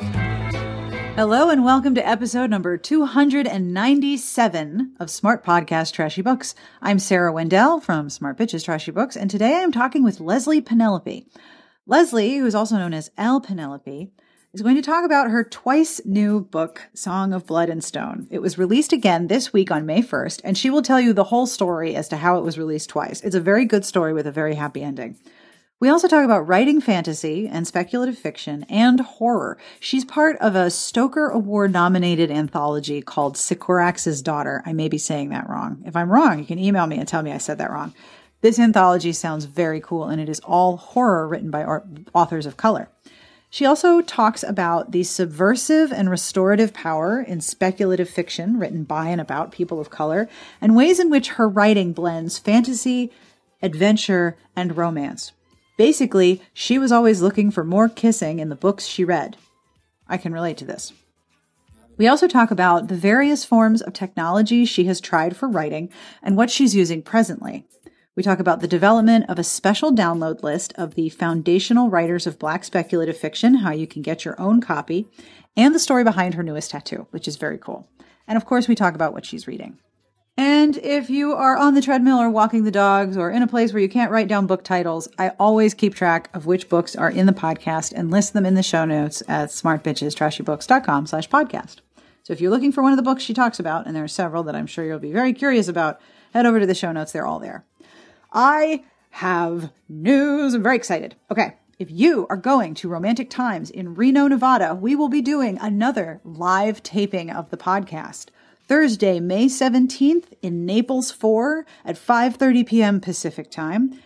Hello and welcome to episode number 297 of Smart Podcast Trashy Books. I'm Sarah Wendell from Smart Bitches Trashy Books, and today I am talking with Leslye Penelope. Leslye, who is also known as L. Penelope, is going to talk about her twice new book, Song of Blood and Stone. It was released again this week on May 1st, and she will tell you the whole story as to how it was released twice. It's a very good story with a very happy ending. We also talk about writing fantasy and speculative fiction and horror. She's part of a Stoker Award nominated anthology called Sycorax's Daughter. I may be saying that wrong. If I'm wrong, you can email me and tell me I said that wrong. This anthology sounds very cool and it is all horror written by authors of color. She also talks about the subversive and restorative power in speculative fiction written by and about people of color and ways in which her writing blends fantasy, adventure, and romance. Basically, she was always looking for more kissing in the books she read. I can relate to this. We also talk about the various forms of technology she has tried for writing and what she's using presently. We talk about the development of a special download list of the foundational writers of Black speculative fiction, how you can get your own copy, and the story behind her newest tattoo, which is very cool. And of course, we talk about what she's reading. And if you are on the treadmill or walking the dogs or in a place where you can't write down book titles, I always keep track of which books are in the podcast and list them in the show notes at smartbitchestrashybooks.com slash podcast. So if you're looking for one of the books she talks about, and there are several that I'm sure you'll be very curious about, head over to the show notes. They're all there. I have news. I'm very excited. Okay. If you are going to Romantic Times in Reno, Nevada, we will be doing another live taping of the podcast. Thursday, May 17th in Naples 4 at 5:30 p.m. Pacific Time.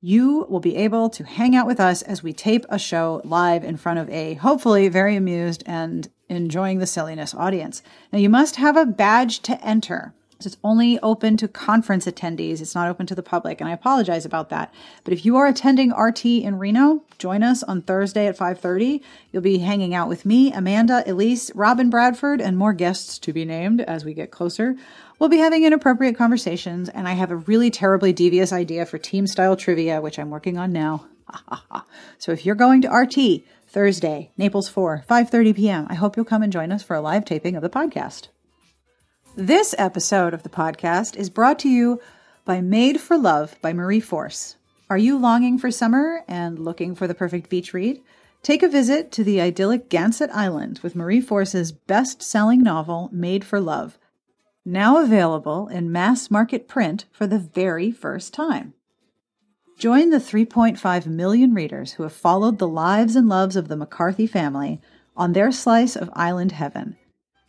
You will be able to hang out with us as we tape a show live in front of a hopefully very amused and enjoying the silliness audience. Now you must have a badge to enter. It's only open to conference attendees. It's not open to the public, and I apologize about that. But if you are attending RT in Reno, join us on Thursday at 5:30. You'll be hanging out with me, Amanda, Elise, Robin Bradford, and more guests to be named as we get closer. We'll be having inappropriate conversations, and I have a really terribly devious idea for team style trivia, which I'm working on now. so if you're going to RT Thursday, Naples 4, 5:30 p.m., I hope you'll come and join us for a live taping of the podcast. This episode of the podcast is brought to you by Made for Love by Marie Force. Are you longing for summer and looking for the perfect beach read? Take a visit to the idyllic Gansett Island with Marie Force's best selling novel, Made for Love, now available in mass market print for the very first time. Join the 3.5 million readers who have followed the lives and loves of the McCarthy family on their slice of island heaven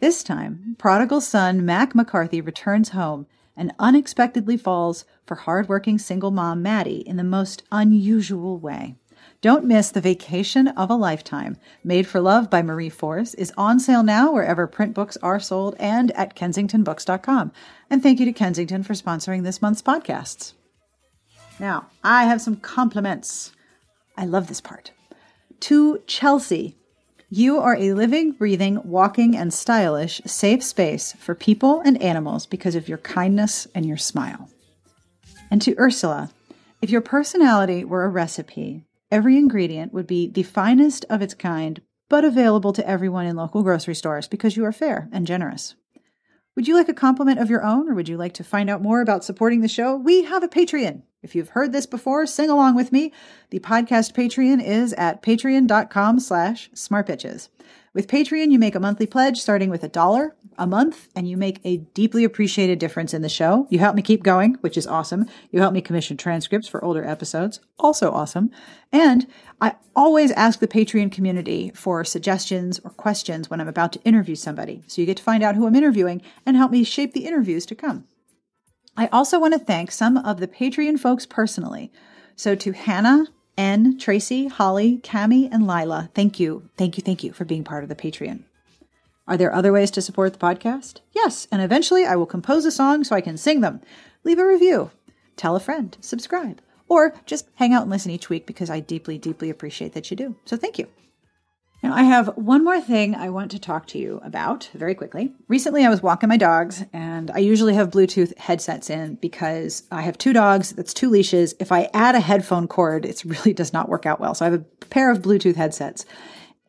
this time, prodigal son Mac McCarthy returns home and unexpectedly falls for hardworking single mom Maddie in the most unusual way. Don't miss the vacation of a lifetime. Made for Love by Marie Force is on sale now wherever print books are sold and at kensingtonbooks.com. And thank you to Kensington for sponsoring this month's podcasts. Now, I have some compliments. I love this part. To Chelsea, you are a living, breathing, walking, and stylish safe space for people and animals because of your kindness and your smile. And to Ursula, if your personality were a recipe, every ingredient would be the finest of its kind, but available to everyone in local grocery stores because you are fair and generous. Would you like a compliment of your own, or would you like to find out more about supporting the show? We have a Patreon. If you've heard this before, sing along with me. The podcast Patreon is at patreon.com slash smartbitches. With Patreon, you make a monthly pledge starting with a dollar a month, and you make a deeply appreciated difference in the show. You help me keep going, which is awesome. You help me commission transcripts for older episodes, also awesome. And I always ask the Patreon community for suggestions or questions when I'm about to interview somebody. So you get to find out who I'm interviewing and help me shape the interviews to come. I also want to thank some of the Patreon folks personally. So to Hannah, N, Tracy, Holly, Cami, and Lila, thank you, thank you, thank you for being part of the Patreon. Are there other ways to support the podcast? Yes, and eventually I will compose a song so I can sing them. Leave a review, tell a friend, subscribe, or just hang out and listen each week because I deeply, deeply appreciate that you do. So thank you. Now, I have one more thing I want to talk to you about very quickly. Recently, I was walking my dogs, and I usually have Bluetooth headsets in because I have two dogs, that's two leashes. If I add a headphone cord, it really does not work out well. So I have a pair of Bluetooth headsets.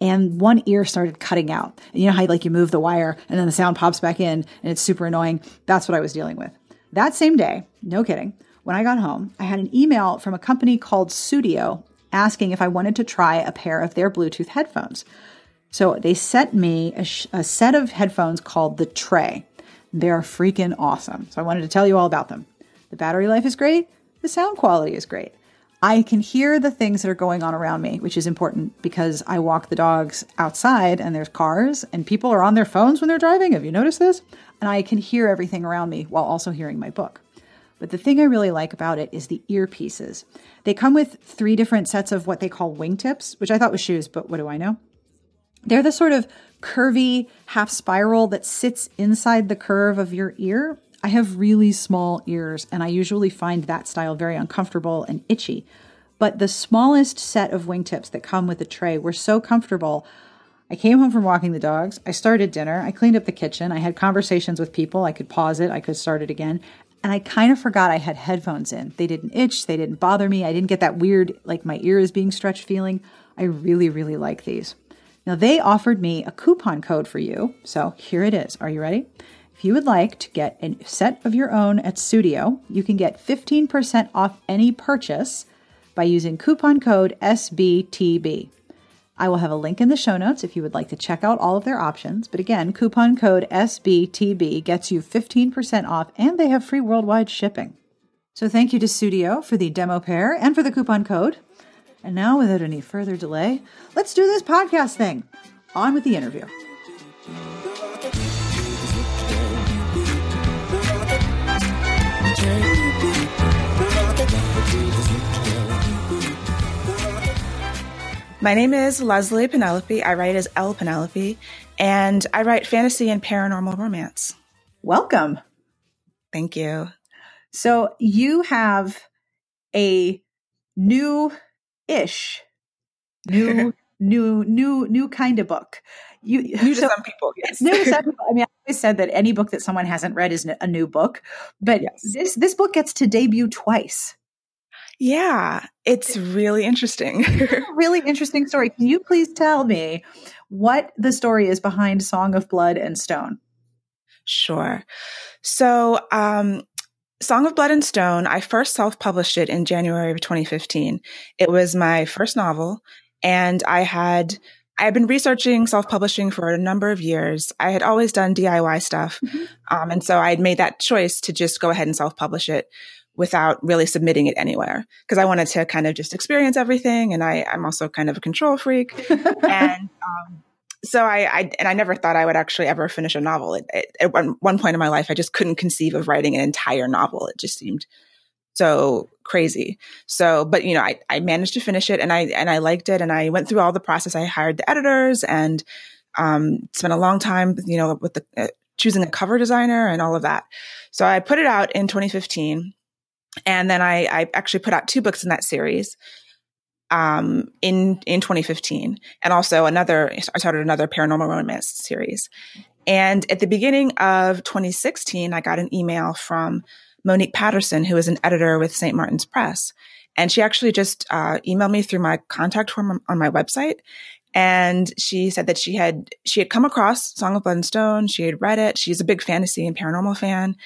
and one ear started cutting out. And you know how like you move the wire and then the sound pops back in and it's super annoying? That's what I was dealing with. That same day, no kidding, when I got home, I had an email from a company called Sudio asking if I wanted to try a pair of their Bluetooth headphones. So they sent me a, sh- a set of headphones called the Tre. They're freaking awesome. So I wanted to tell you all about them. The battery life is great, the sound quality is great. I can hear the things that are going on around me, which is important because I walk the dogs outside and there's cars and people are on their phones when they're driving. Have you noticed this? And I can hear everything around me while also hearing my book. But the thing I really like about it is the earpieces. They come with three different sets of what they call wingtips, which I thought was shoes, but what do I know? They're the sort of curvy half spiral that sits inside the curve of your ear I have really small ears, and I usually find that style very uncomfortable and itchy. But the smallest set of wingtips that come with the Tre were so comfortable. I came home from walking the dogs. I started dinner. I cleaned up the kitchen. I had conversations with people. I could pause it. I could start it again. And I kind of forgot I had headphones in. They didn't itch. They didn't bother me. I didn't get that weird, like my ear is being stretched feeling. I really, really like these. Now, they offered me a coupon code for you. So here it is. Are you ready? If you would like to get a set of your own at Sudio, you can get 15% off any purchase by using coupon code SBTB. I will have a link in the show notes if you would like to check out all of their options. But again, coupon code SBTB gets you 15% off and they have free worldwide shipping. So thank you to Sudio for the demo pair and for the coupon code. And now, without any further delay, let's do this podcast thing. On with the interview. My name is Leslye Penelope. I write as L Penelope, and I write fantasy and paranormal romance. Welcome. Thank you. So you have a new ish, new, new, new, new kind of book. You new to so, some people, yes. New to some people. I mean, I always said that any book that someone hasn't read is a new book, but yes. this this book gets to debut twice. Yeah, it's really interesting. really interesting story. Can you please tell me what the story is behind Song of Blood and Stone? Sure. So, um, Song of Blood and Stone, I first self published it in January of 2015. It was my first novel, and I had I had been researching self publishing for a number of years. I had always done DIY stuff. Mm-hmm. Um, and so I had made that choice to just go ahead and self publish it without really submitting it anywhere because I wanted to kind of just experience everything. And I, I'm also kind of a control freak. and, um, so I, I, and I never thought I would actually ever finish a novel. It, it, at one, one point in my life, I just couldn't conceive of writing an entire novel. It just seemed so crazy. So, but you know, I, I managed to finish it and I, and I liked it and I went through all the process. I hired the editors and, um, spent a long time, you know, with the, uh, choosing a cover designer and all of that. So I put it out in 2015 and then I, I actually put out two books in that series um, in in 2015, and also another. I started another paranormal romance series. And at the beginning of 2016, I got an email from Monique Patterson, who is an editor with St. Martin's Press, and she actually just uh, emailed me through my contact form on my website. And she said that she had she had come across Song of Blood and Stone. She had read it. She's a big fantasy and paranormal fan,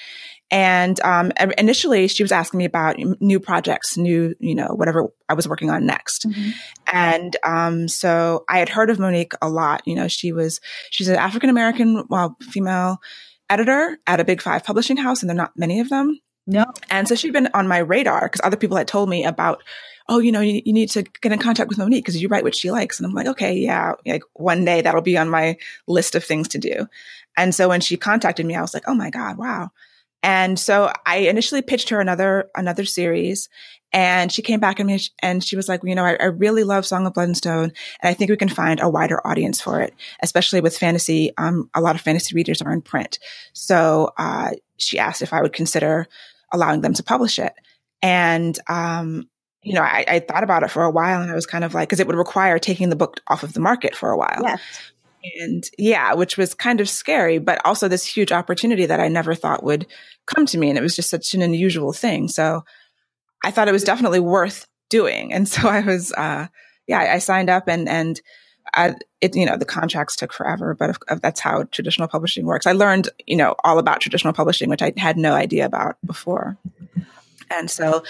and um, initially, she was asking me about new projects, new, you know, whatever I was working on next. Mm-hmm. And um, so I had heard of Monique a lot. You know, she was she's an African American, well, female editor at a big five publishing house, and there are not many of them. No. And so she'd been on my radar because other people had told me about, oh, you know, you, you need to get in contact with Monique because you write what she likes. And I'm like, okay, yeah, like one day that'll be on my list of things to do. And so when she contacted me, I was like, oh my God, wow. And so I initially pitched her another, another series and she came back and, me, and she was like, you know, I, I, really love Song of Blood and Stone, and I think we can find a wider audience for it, especially with fantasy. Um, a lot of fantasy readers are in print. So, uh, she asked if I would consider allowing them to publish it. And, um, you know, I, I, thought about it for a while and I was kind of like, cause it would require taking the book off of the market for a while. Yes. And yeah, which was kind of scary, but also this huge opportunity that I never thought would come to me. And it was just such an unusual thing. So I thought it was definitely worth doing. And so I was, uh, yeah, I, signed up and, and, I, it, you know, the contracts took forever, but if, if that's how traditional publishing works. I learned, you know, all about traditional publishing, which I had no idea about before. And so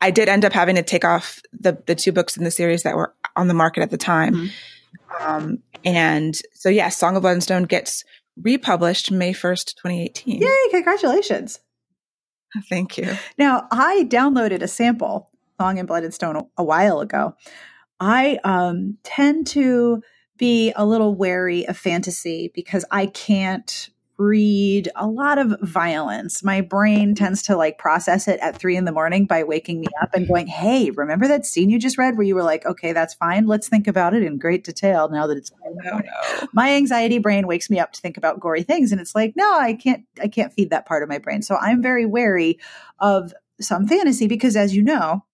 I did end up having to take off the, the two books in the series that were on the market at the time. Mm-hmm. Um, and so, yeah, Song of Blood and Stone gets republished May 1st, 2018. Yay, congratulations. Thank you. Now, I downloaded a sample, Song in Blood and Stone, a, a while ago. I um, tend to be a little wary of fantasy because I can't read a lot of violence. My brain tends to like process it at three in the morning by waking me up and going, Hey, remember that scene you just read where you were like, okay, that's fine. Let's think about it in great detail now that it's oh, no. my anxiety brain wakes me up to think about gory things. And it's like, no, I can't, I can't feed that part of my brain. So I'm very wary of some fantasy because as you know,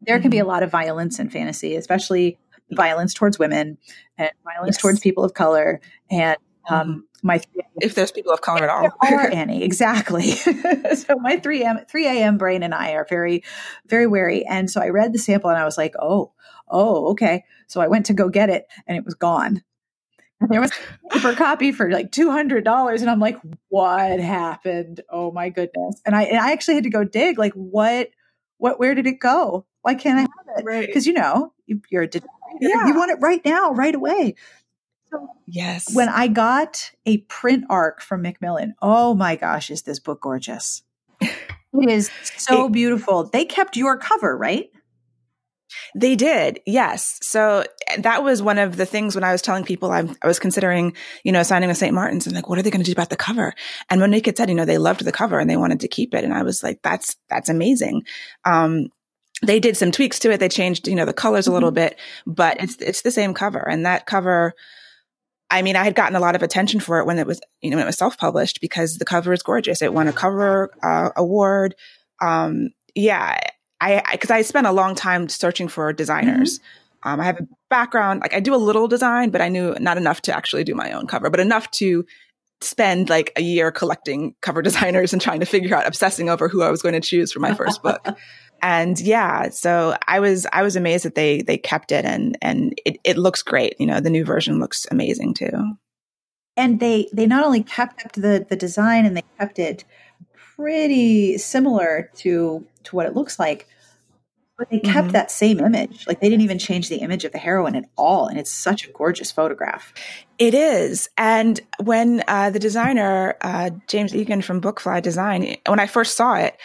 there can be a mm-hmm. lot of violence in fantasy, especially violence towards women and violence yes. towards people of color and um, mm-hmm. My if there's people of color at all, there are any exactly. so my three m three a.m. brain and I are very, very wary. And so I read the sample and I was like, oh, oh, okay. So I went to go get it and it was gone. And there was a paper copy for like two hundred dollars, and I'm like, what happened? Oh my goodness! And I and I actually had to go dig, like, what, what, where did it go? Why can't I have it? Right? Because you know you, are a yeah. you want it right now, right away. Yes. When I got a print arc from Macmillan, oh my gosh, is this book gorgeous? it is so it, beautiful. They kept your cover, right? They did, yes. So that was one of the things when I was telling people I'm, i was considering, you know, signing with St. Martin's and like, what are they going to do about the cover? And Monique had said, you know, they loved the cover and they wanted to keep it. And I was like, that's, that's amazing. Um, they did some tweaks to it. They changed, you know, the colors a little mm-hmm. bit, but it's, it's the same cover. And that cover, I mean, I had gotten a lot of attention for it when it was, you know, when it was self-published because the cover is gorgeous. It won a cover uh, award. Um, yeah, I because I, I, spent a long time searching for designers. Mm-hmm. Um, I have a background, like I do a little design, but I knew not enough to actually do my own cover, but enough to spend like a year collecting cover designers and trying to figure out, obsessing over who I was going to choose for my first book. and yeah, so I was I was amazed that they they kept it and and it, it looks great. You know, the new version looks amazing too. And they they not only kept the the design and they kept it pretty similar to to what it looks like, but they kept mm-hmm. that same image. Like they didn't even change the image of the heroine at all, and it's such a gorgeous photograph. It is. And when uh, the designer uh, James Egan from Bookfly Design, when I first saw it,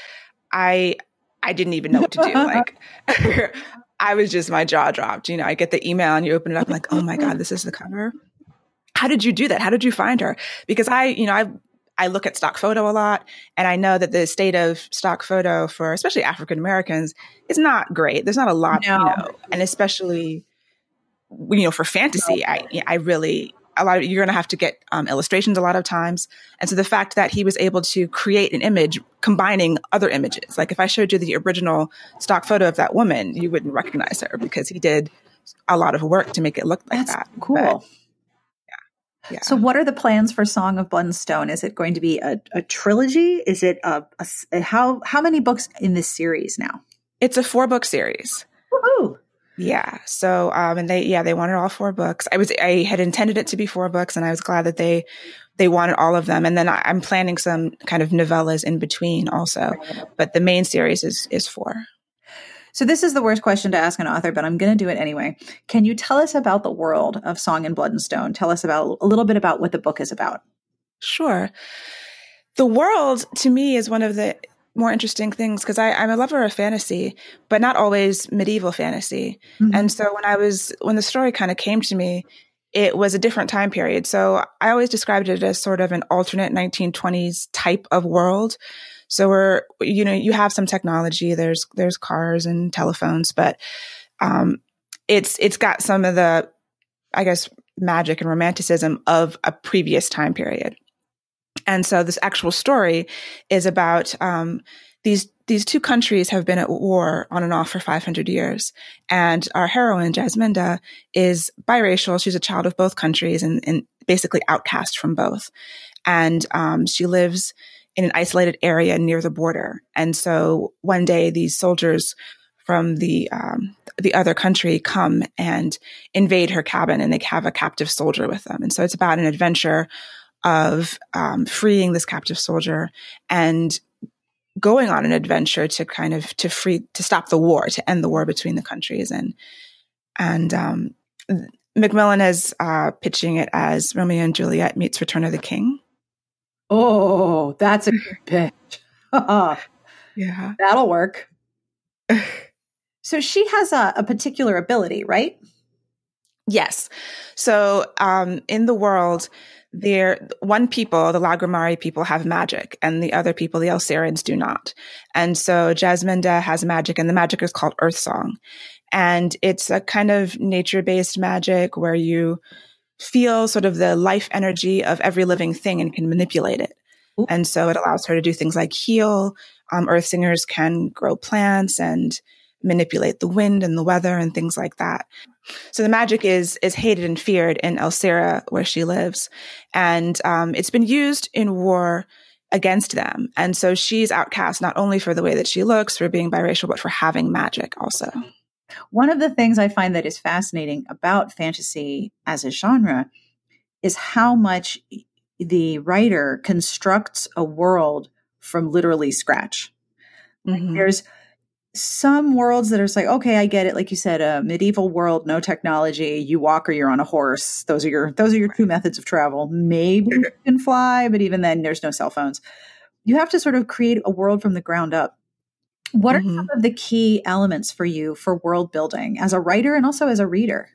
I I didn't even know what to do. Like, I was just, my jaw dropped. You know, I get the email and you open it up, I'm like, oh my God, mm-hmm. this is the cover. How did you do that? How did you find her? Because I, you know, I, I look at stock photo a lot and I know that the state of stock photo for especially African Americans is not great. There's not a lot, no. you know, and especially, you know, for fantasy. I, I really, a lot of you're going to have to get um, illustrations a lot of times and so the fact that he was able to create an image combining other images like if i showed you the original stock photo of that woman you wouldn't recognize her because he did a lot of work to make it look like That's that cool but, yeah. So, what are the plans for Song of Blood and Stone? Is it going to be a, a trilogy? Is it a, a, how how many books in this series now? It's a four book series. Woohoo! Yeah. So, um, and they, yeah, they wanted all four books. I was, I had intended it to be four books and I was glad that they, they wanted all of them. And then I, am planning some kind of novellas in between also, but the main series is, is four. So this is the worst question to ask an author, but I'm going to do it anyway. Can you tell us about the world of Song in Blood and Stone? Tell us about a little bit about what the book is about. Sure. The world to me is one of the more interesting things because I'm a lover of fantasy, but not always medieval fantasy. Mm-hmm. And so when I was, when the story kind of came to me, it was a different time period. So I always described it as sort of an alternate 1920s type of world. So we're, you know, you have some technology, there's, there's cars and telephones, but, um, it's, it's got some of the, I guess, magic and romanticism of a previous time period. And so this actual story is about um, these these two countries have been at war on and off for 500 years. And our heroine, Jasminda, is biracial. She's a child of both countries and, and basically outcast from both. And um, she lives in an isolated area near the border. And so one day these soldiers from the um, the other country come and invade her cabin, and they have a captive soldier with them. And so it's about an adventure of um, freeing this captive soldier and going on an adventure to kind of to free to stop the war, to end the war between the countries, and and um, Macmillan is uh, pitching it as Romeo and Juliet meets Return of the King. Oh, that's a good pitch. yeah, that'll work. So she has a, a particular ability, right? Yes. So um, in the world, there one people, the Lagrimari people, have magic, and the other people, the Elsirans, do not. And so Jasminda has magic, and the magic is called Earth Song, and it's a kind of nature-based magic where you feel sort of the life energy of every living thing and can manipulate it. Ooh. And so it allows her to do things like heal. Um, earth singers can grow plants and manipulate the wind and the weather and things like that. So the magic is is hated and feared in Elsira, where she lives, and um, it's been used in war against them. And so she's outcast not only for the way that she looks, for being biracial, but for having magic also. One of the things I find that is fascinating about fantasy as a genre is how much the writer constructs a world from literally scratch. Mm-hmm. There's some worlds that are like, okay, I get it. Like you said, a medieval world, no technology. You walk or you're on a horse. Those are your those are your two methods of travel. Maybe you can fly, but even then, there's no cell phones. You have to sort of create a world from the ground up. What mm-hmm. are some of the key elements for you for world building as a writer and also as a reader?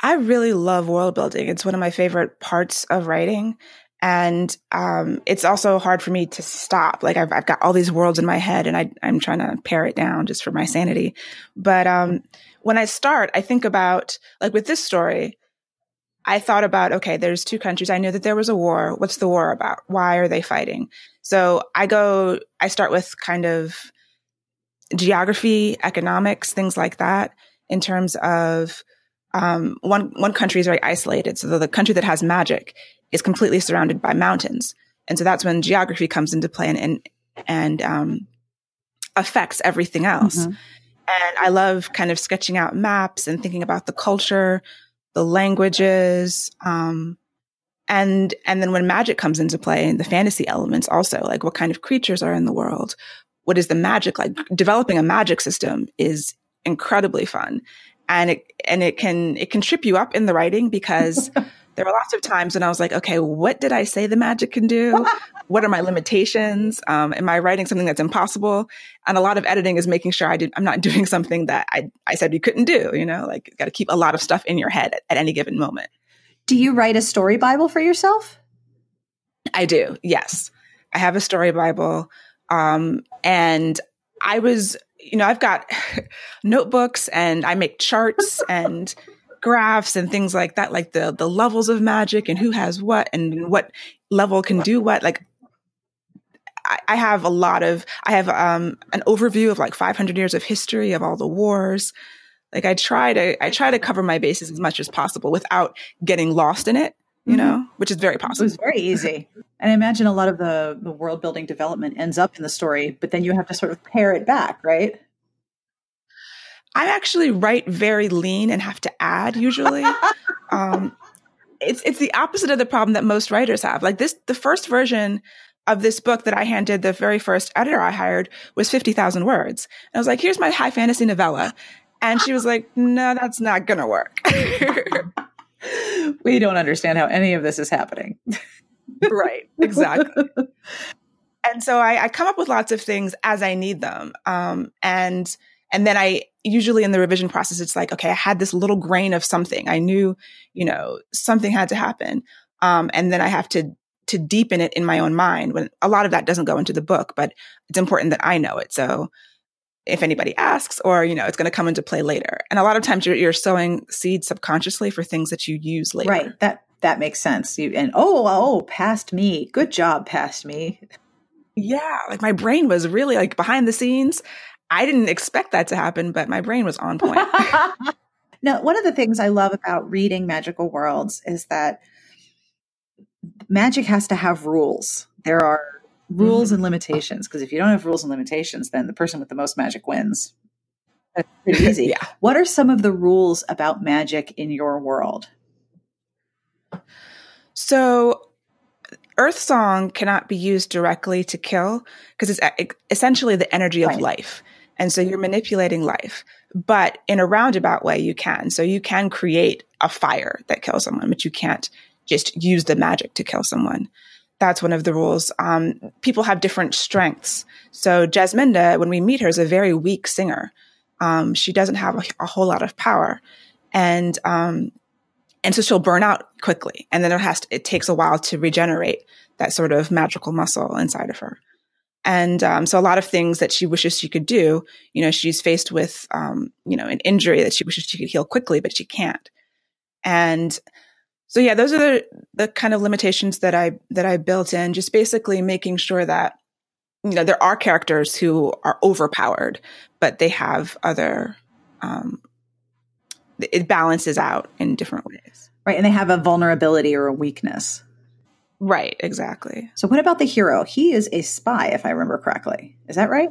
I really love world building. It's one of my favorite parts of writing. And um, it's also hard for me to stop. Like I've, I've got all these worlds in my head, and I, I'm trying to pare it down just for my sanity. But um, when I start, I think about like with this story. I thought about okay, there's two countries. I knew that there was a war. What's the war about? Why are they fighting? So I go. I start with kind of geography, economics, things like that. In terms of um, one one country is very isolated. So the, the, country that has magic is completely surrounded by mountains. And so that's when geography comes into play and, and, and um, affects everything else. Mm-hmm. And I love kind of sketching out maps and thinking about the culture, the languages, um, and and then when magic comes into play and the fantasy elements also, like what kind of creatures are in the world, what is the magic like? Developing a magic system is incredibly fun, and it and it can it can trip you up in the writing because there were lots of times when I was like, okay, what did I say the magic can do? what are my limitations? Um, am I writing something that's impossible? And a lot of editing is making sure I did, I'm not doing something that I, I said you couldn't do, you know, like got to keep a lot of stuff in your head at, at any given moment. Do you write a story Bible for yourself? I do. Yes. I have a story Bible. Um, and I was, you know, I've got notebooks and I make charts and graphs and things like that, like the the levels of magic and who has what and what level can do what. Like I, I have a lot of I have um, an overview of like 500 years of history of all the wars. Like I try to I try to cover my bases as much as possible without getting lost in it you mm-hmm. know, which is very possible. It was very easy. And I imagine a lot of the, the world building development ends up in the story, but then you have to sort of pare it back, right? I actually write very lean and have to add usually. um, it's it's the opposite of the problem that most writers have. Like this, the first version of this book that I handed the very first editor I hired was fifty thousand words. And I was like, "Here's my high fantasy novella," and she was like, "No, that's not gonna work." we don't understand how any of this is happening. right. Exactly. and so I, I, come up with lots of things as I need them, um, and and then I usually in the revision process, it's like, okay, I had this little grain of something. I knew, you know, something had to happen. Um, and then I have to, to deepen it in my own mind when a lot of that doesn't go into the book, but it's important that I know it. So if anybody asks or, you know, it's going to come into play later. And a lot of times you're, you're sowing seeds subconsciously for things that you use later. Right. That, that makes sense. You, and oh, oh, past me. Good job, past me. Yeah. Like my brain was really like behind the scenes. I didn't expect that to happen, but my brain was on point. now, one of the things I love about reading magical worlds is that magic has to have rules. There are rules mm-hmm. and limitations. Because if you don't have rules and limitations, then the person with the most magic wins. That's pretty easy. yeah. What are some of the rules about magic in your world? So, Earth Song cannot be used directly to kill because it's essentially the energy of right. life. And so you're manipulating life. But in a roundabout way, you can. So you can create a fire that kills someone, but you can't just use the magic to kill someone. That's one of the rules. Um, people have different strengths. So Jasminda, when we meet her, is a very weak singer. Um, she doesn't have a, a, whole lot of power, and um, and so she'll burn out quickly, and then it has to, it takes a while to regenerate that sort of magical muscle inside of her. And um, so a lot of things that she wishes she could do, you know, she's faced with, um, you know, an injury that she wishes she could heal quickly, but she can't. And so yeah, those are the, the kind of limitations that I, that I built in, just basically making sure that, you know, there are characters who are overpowered, but they have other, um, it balances out in different ways. Right. And they have a vulnerability or a weakness. Right. Exactly. So what about the hero? He is a spy, if I remember correctly. Is that right?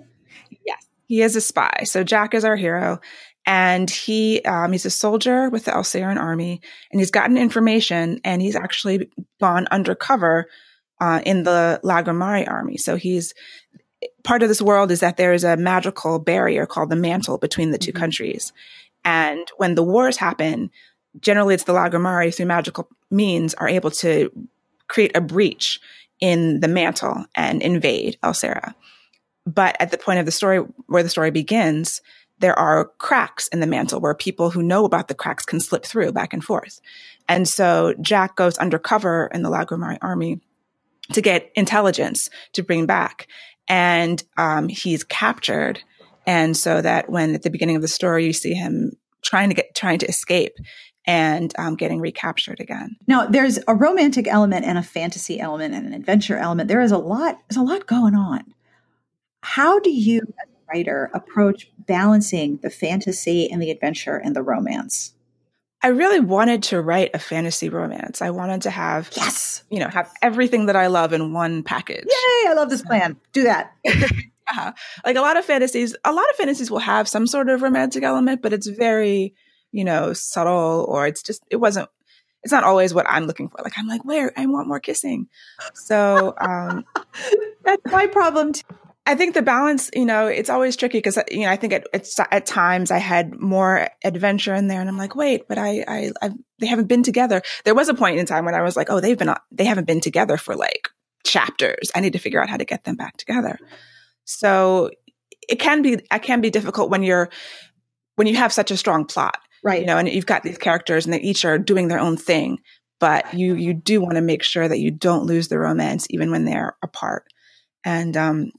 Yes. He is a spy. So Jack is our hero and he um, he's a soldier with the Elsiran army, and he's gotten information, and he's actually gone undercover uh, in the Lagrimari army. So he's part of this world is that there is a magical barrier called the mantle between the 2 mm-hmm. countries, and when the wars happen, generally it's the Lagrimari through magical means are able to create a breach in the mantle and invade Elsira. But at the point of the story where the story begins, there are cracks in the mantle where people who know about the cracks can slip through back and forth. And so Jack goes undercover in the Lagrimari army to get intelligence to bring back. And um, he's captured. And so that when at the beginning of the story, you see him trying to get, trying to escape and um, getting recaptured again. Now, there's a romantic element and a fantasy element and an adventure element. There is a lot, there's a lot going on. How do you, as a writer approach balancing the fantasy and the adventure and the romance? I really wanted to write a fantasy romance. I wanted to have, yes, you know, have everything that I love in one package. Yay! I love this plan. Do that. yeah. Like a lot of fantasies, a lot of fantasies will have some sort of romantic element, but it's very, you know, subtle or it's just, it wasn't, it's not always what I'm looking for. Like, I'm like, where? I want more kissing. So, um, that's my problem too. I think the balance, you know, it's always tricky because, you know, I think at, at, at, times I had more adventure in there and I'm like, wait, but I, I, I've, they haven't been together. There was a point in time when I was like, oh, they've been, they haven't been together for like chapters. I need to figure out how to get them back together. So it can be, it can be difficult when you're, when you have such a strong plot, right? You know, and you've got these characters and they each are doing their own thing, but you, you do want to make sure that you don't lose the romance even when they're apart. And, um,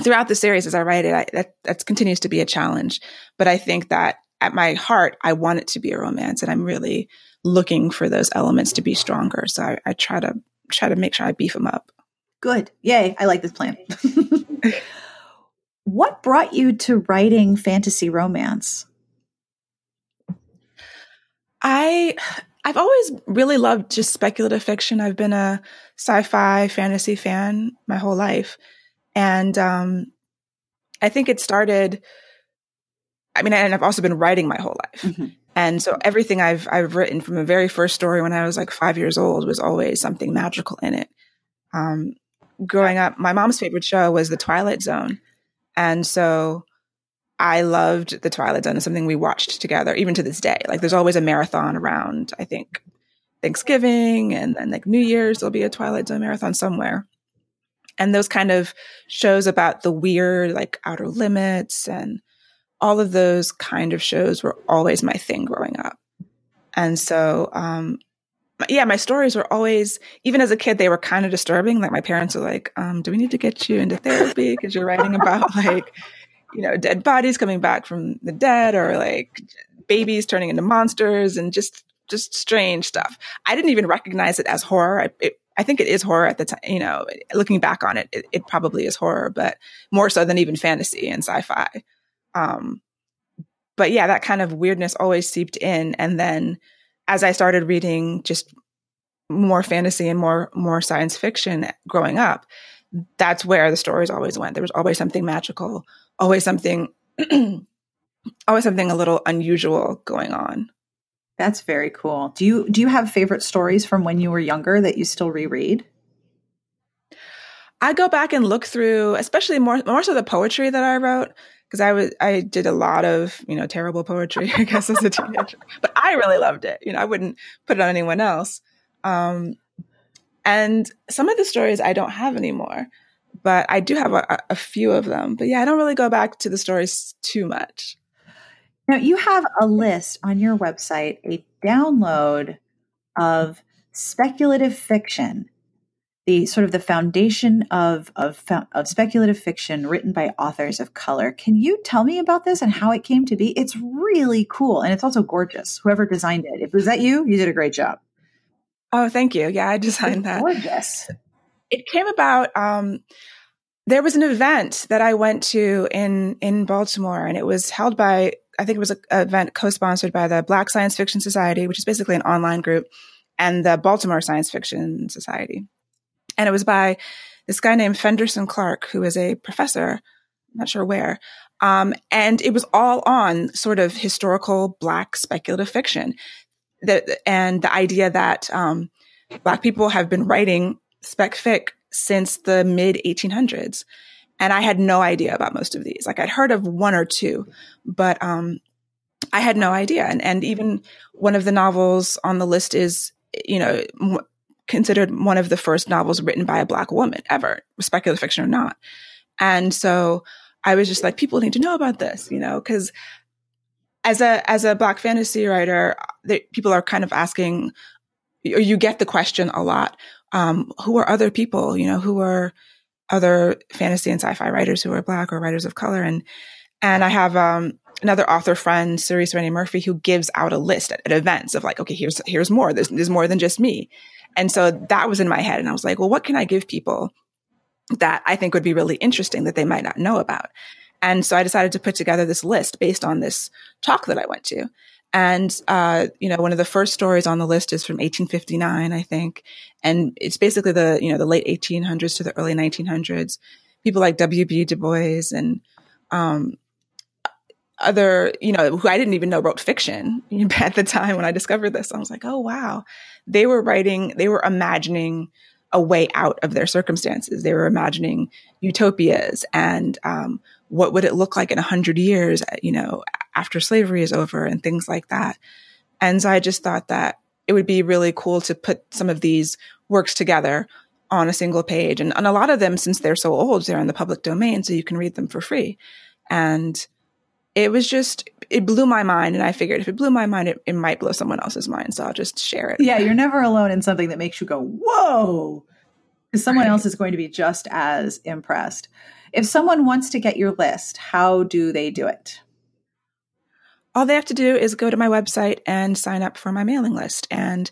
throughout the series as I write it, I, that that continues to be a challenge. But I think that at my heart, I want it to be a romance, and I'm really looking for those elements to be stronger. So I, I try to try to make sure I beef them up. Good, yay! I like this plan. what brought you to writing fantasy romance? I I've always really loved just speculative fiction. I've been a sci-fi fantasy fan my whole life. And um, I think it started. I mean, and I've also been writing my whole life. Mm-hmm. And so everything I've I've written from the very first story when I was like five years old was always something magical in it. Um, growing up, my mom's favorite show was The Twilight Zone, and so I loved The Twilight Zone. It's something we watched together, even to this day. Like, there's always a marathon around. I think Thanksgiving and then like New Year's, there'll be a Twilight Zone marathon somewhere and those kind of shows about the weird, like Outer Limits and all of those kind of shows were always my thing growing up. And so, um, yeah, my stories were always, even as a kid, they were kind of disturbing. Like my parents were like, um, do we need to get you into therapy? Cause you're writing about like, you know, dead bodies coming back from the dead or like babies turning into monsters and just, just strange stuff. I didn't even recognize it as horror. I, it, I think it is horror at the time, you know, looking back on it, it, it, probably is horror, but more so than even fantasy and sci-fi. Um, but yeah, that kind of weirdness always seeped in. And then as I started reading just more fantasy and more, more science fiction growing up, that's where the stories always went. There was always something magical, always something, always something a little unusual going on. That's very cool. Do you do you have favorite stories from when you were younger that you still reread? I go back and look through, especially more more so the poetry that I wrote because I was I did a lot of you know terrible poetry I guess as a teenager, but I really loved it. You know, I wouldn't put it on anyone else. Um, and some of the stories I don't have anymore, but I do have a, a few of them. But yeah, I don't really go back to the stories too much. Now you have a list on your website, a download of speculative fiction the sort of the foundation of, of of speculative fiction written by authors of color. Can you tell me about this and how it came to be? It's really cool and it's also gorgeous. Whoever designed it, if was that you, you did a great job. Oh, thank you. Yeah, I designed it's that. Gorgeous. It came about. Um, there was an event that I went to in in Baltimore, and it was held by I think it was an event co-sponsored by the Black Science Fiction Society, which is basically an online group, and the Baltimore Science Fiction Society. And it was by this guy named Fenderson Clark, who is a professor, I'm not sure where. Um, and it was all on sort of historical black speculative fiction. The, and the idea that um, black people have been writing spec fic since the mid 1800s. And I had no idea about most of these. Like I'd heard of one or two, but um, I had no idea. And, and even one of the novels on the list is, you know, considered one of the first novels written by a black woman ever, speculative fiction or not. And so I was just like, people need to know about this, you know, because as a as a black fantasy writer, people are kind of asking, or you get the question a lot: um, Who are other people? You know, who are other fantasy and sci-fi writers who are black or writers of color? And and I have um, another author friend, Cerise Renee Murphy, who gives out a list at, at, events of like, okay, here's here's more. There's, there's more than just me. And so that was in my head. And I was like, well, what can I give people that I think would be really interesting that they might not know about? And so I decided to put together this list based on this talk that I went to. And, uh, you know, one of the first stories on the list is from 1859, I think. And it's basically the, you know, the late 1800s to the early 1900s. People like W.B. Du Bois and, um, other, you know, who I didn't even know wrote fiction at the time when I discovered this. I was like, oh, wow. They were writing, they were imagining a way out of their circumstances. They were imagining utopias and um, what would it look like in a hundred years, you know, after slavery is over and things like that. And so I just thought that it would be really cool to put some of these works together on a single page. And, and a lot of them, since they're so old, they're in the public domain, so you can read them for free. And it was just it blew my mind and i figured if it blew my mind it, it might blow someone else's mind so i'll just share it yeah you're never alone in something that makes you go whoa because someone right. else is going to be just as impressed if someone wants to get your list how do they do it all they have to do is go to my website and sign up for my mailing list and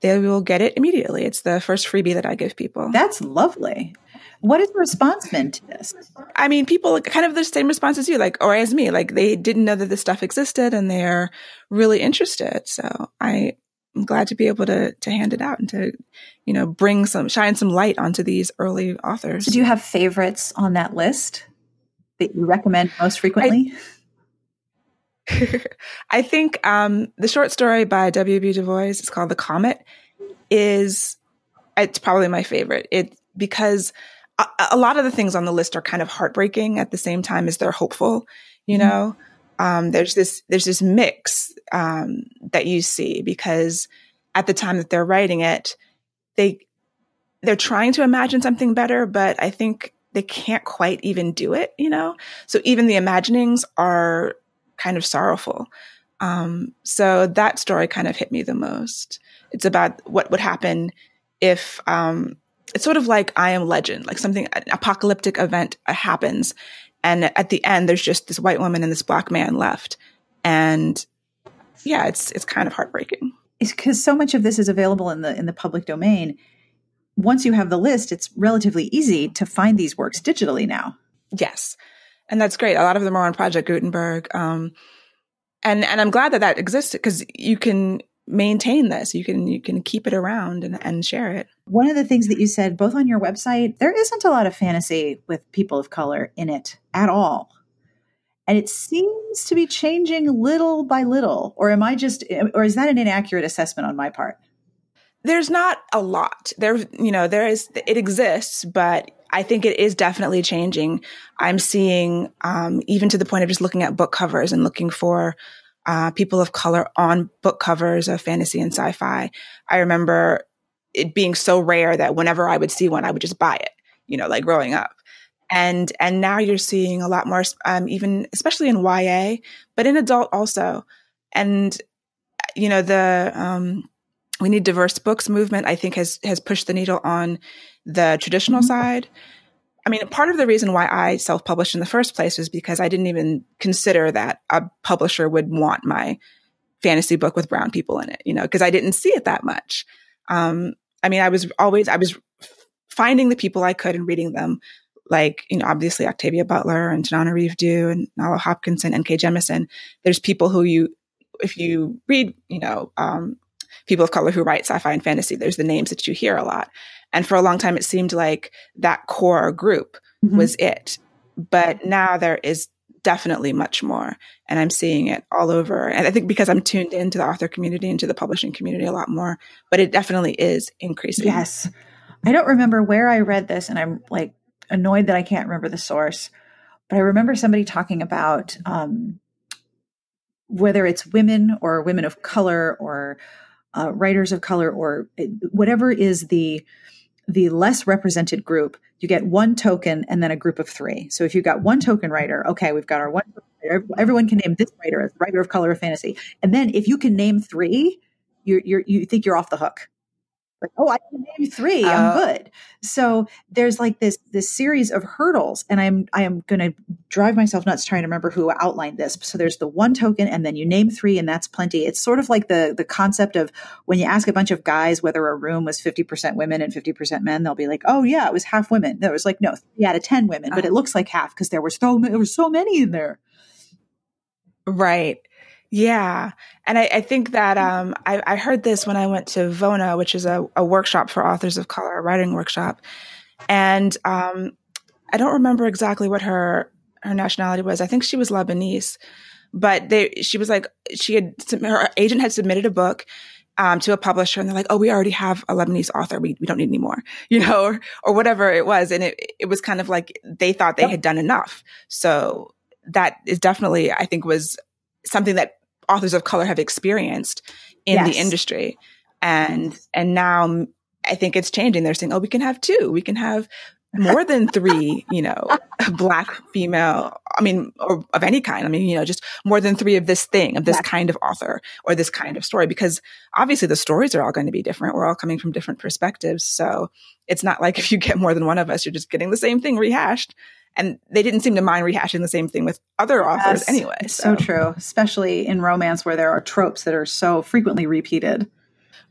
they will get it immediately it's the first freebie that i give people that's lovely what is the response been to this? I mean, people kind of the same response as you, like, or as me, like they didn't know that this stuff existed and they're really interested. So I am glad to be able to to hand it out and to, you know, bring some shine some light onto these early authors. So do you have favorites on that list that you recommend most frequently? I, I think um, the short story by W.B. Du Bois is called "The Comet." Is it's probably my favorite. It because a, a, lot of the things on the list are kind of heartbreaking at the same time as they're hopeful. You mm-hmm. know, um, there's this there's this mix um, that you see because at the time that they're writing it, they they're trying to imagine something better, but I think they can't quite even do it. You know, so even the imaginings are kind of sorrowful. Um, so that story kind of hit me the most. It's about what would happen if um, it's sort of like I Am Legend, like something, an apocalyptic event happens. And at the end, there's just this white woman and this black man left. And yeah, it's, it's kind of heartbreaking. It's because so much of this is available in the, in the public domain. Once you have the list, it's relatively easy to find these works digitally now. Yes. And that's great. A lot of them are on Project Gutenberg. Um, and, and I'm glad that that exists because you can maintain this. You can, you can keep it around and, and share it. One of the things that you said, both on your website, there isn't a lot of fantasy with people of color in it at all. And it seems to be changing little by little. Or am I just, or is that an inaccurate assessment on my part? There's not a lot. There, you know, there is, it exists, but I think it is definitely changing. I'm seeing, um, even to the point of just looking at book covers and looking for uh, people of color on book covers of fantasy and sci-fi. I remember it being so rare that whenever I would see one, I would just buy it. You know, like growing up, and and now you're seeing a lot more, um, even especially in YA, but in adult also. And you know, the um, we need diverse books movement. I think has has pushed the needle on the traditional mm-hmm. side. I mean, part of the reason why I self published in the first place was because I didn't even consider that a publisher would want my fantasy book with brown people in it, you know, because I didn't see it that much. Um, I mean, I was always, I was finding the people I could and reading them, like, you know, obviously Octavia Butler and Tananarive Due and Nalo Hopkinson and Kay Jemisin. There's people who you, if you read, you know, um, people of color who write sci-fi and fantasy, there's the names that you hear a lot. And for a long time, it seemed like that core group mm-hmm. was it. But now there is definitely much more. And I'm seeing it all over. And I think because I'm tuned into the author community and to the publishing community a lot more, but it definitely is increasing. Yes. I don't remember where I read this, and I'm like annoyed that I can't remember the source. But I remember somebody talking about um, whether it's women or women of color or uh, writers of color or whatever is the the less represented group, you get one token and then a group of three. So if you've got one token writer, okay, we've got our one. Everyone can name this writer as writer of color of fantasy, and then if you can name three, you you you think you're off the hook like, oh, I can name three. I'm uh, good. So there's like this this series of hurdles, and I'm I am going to drive myself nuts trying to remember who outlined this. So there's the one token, and then you name three, and that's plenty. It's sort of like the the concept of when you ask a bunch of guys whether a room was 50% women and 50% men, they'll be like, oh yeah, it was half women. There was like no three out of ten women, but it looks like half because there was so there were so many in there. Right. Yeah. And I, I think that um, I, I, heard this when I went to VONA, which is a, a workshop for authors of color, a writing workshop. And um, I don't remember exactly what her her nationality was. I think she was Lebanese. But they, she was like, she had, her agent had submitted a book um, to a publisher and they're like, oh, we already have a Lebanese author. We, we don't need any more, you know, or, or whatever it was. And it, it was kind of like they thought they had done enough. So that is definitely, I think, was something that authors of color have experienced in yes. the industry. And, and now I think it's changing. They're saying, oh, we can have two. We can have more than three, you know, black female, I mean, or of any kind. I mean, you know, just more than three of this thing, of this kind of author or this kind of story, because obviously the stories are all going to be different. We're all coming from different perspectives. So it's not like if you get more than one of us, you're just getting the same thing rehashed and they didn't seem to mind rehashing the same thing with other authors yes, anyway. So. so true, especially in romance where there are tropes that are so frequently repeated.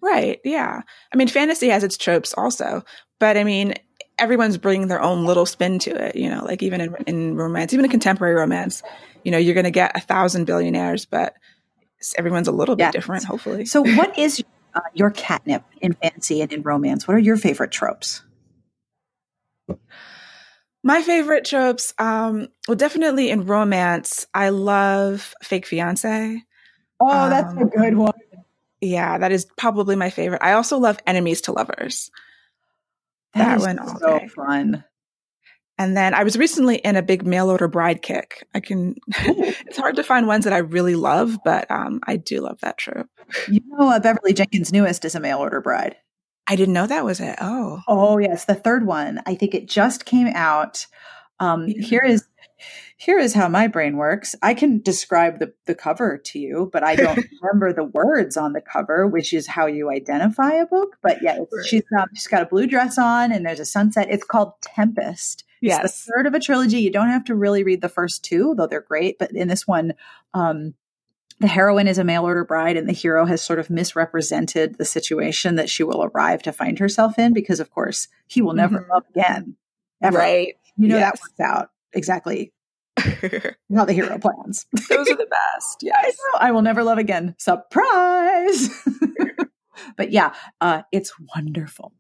Right. Yeah. I mean, fantasy has its tropes also, but I mean, everyone's bringing their own little spin to it. You know, like even in, in romance, even in contemporary romance, you know, you're going to get a thousand billionaires, but everyone's a little bit different, hopefully. So, what is uh, your catnip in fantasy and in romance? What are your favorite tropes? My favorite tropes, um, well, definitely in romance, I love fake fiance. Oh, um, that's a good one. Yeah, that is probably my favorite. I also love enemies to lovers. that, that one, so okay. fun. And then I was recently in a big mail order bride kick. I can, it's hard to find ones that I really love, but um, I do love that trope. You know, uh, Beverly Jenkins' newest is a mail order bride. I didn't know that was it. Oh. Oh, yes, the third one. I think it just came out. Um, yeah. Here is here is how my brain works. I can describe the, the cover to you, but I don't remember the words on the cover, which is how you identify a book. But yeah, right. she's um, she's got a blue dress on, and there's a sunset. It's called Tempest. Yes, it's the third of a trilogy. You don't have to really read the first two, though they're great. But in this one, um, the heroine is a mail order bride and the hero has sort of misrepresented the situation that she will arrive to find herself in because of course he will never mm-hmm. love again ever. right. You know yes. that works out. Exactly. How the hero plans. Those are the best. Yes. I, I will never love again. Surprise! But yeah uh, it's wonderful.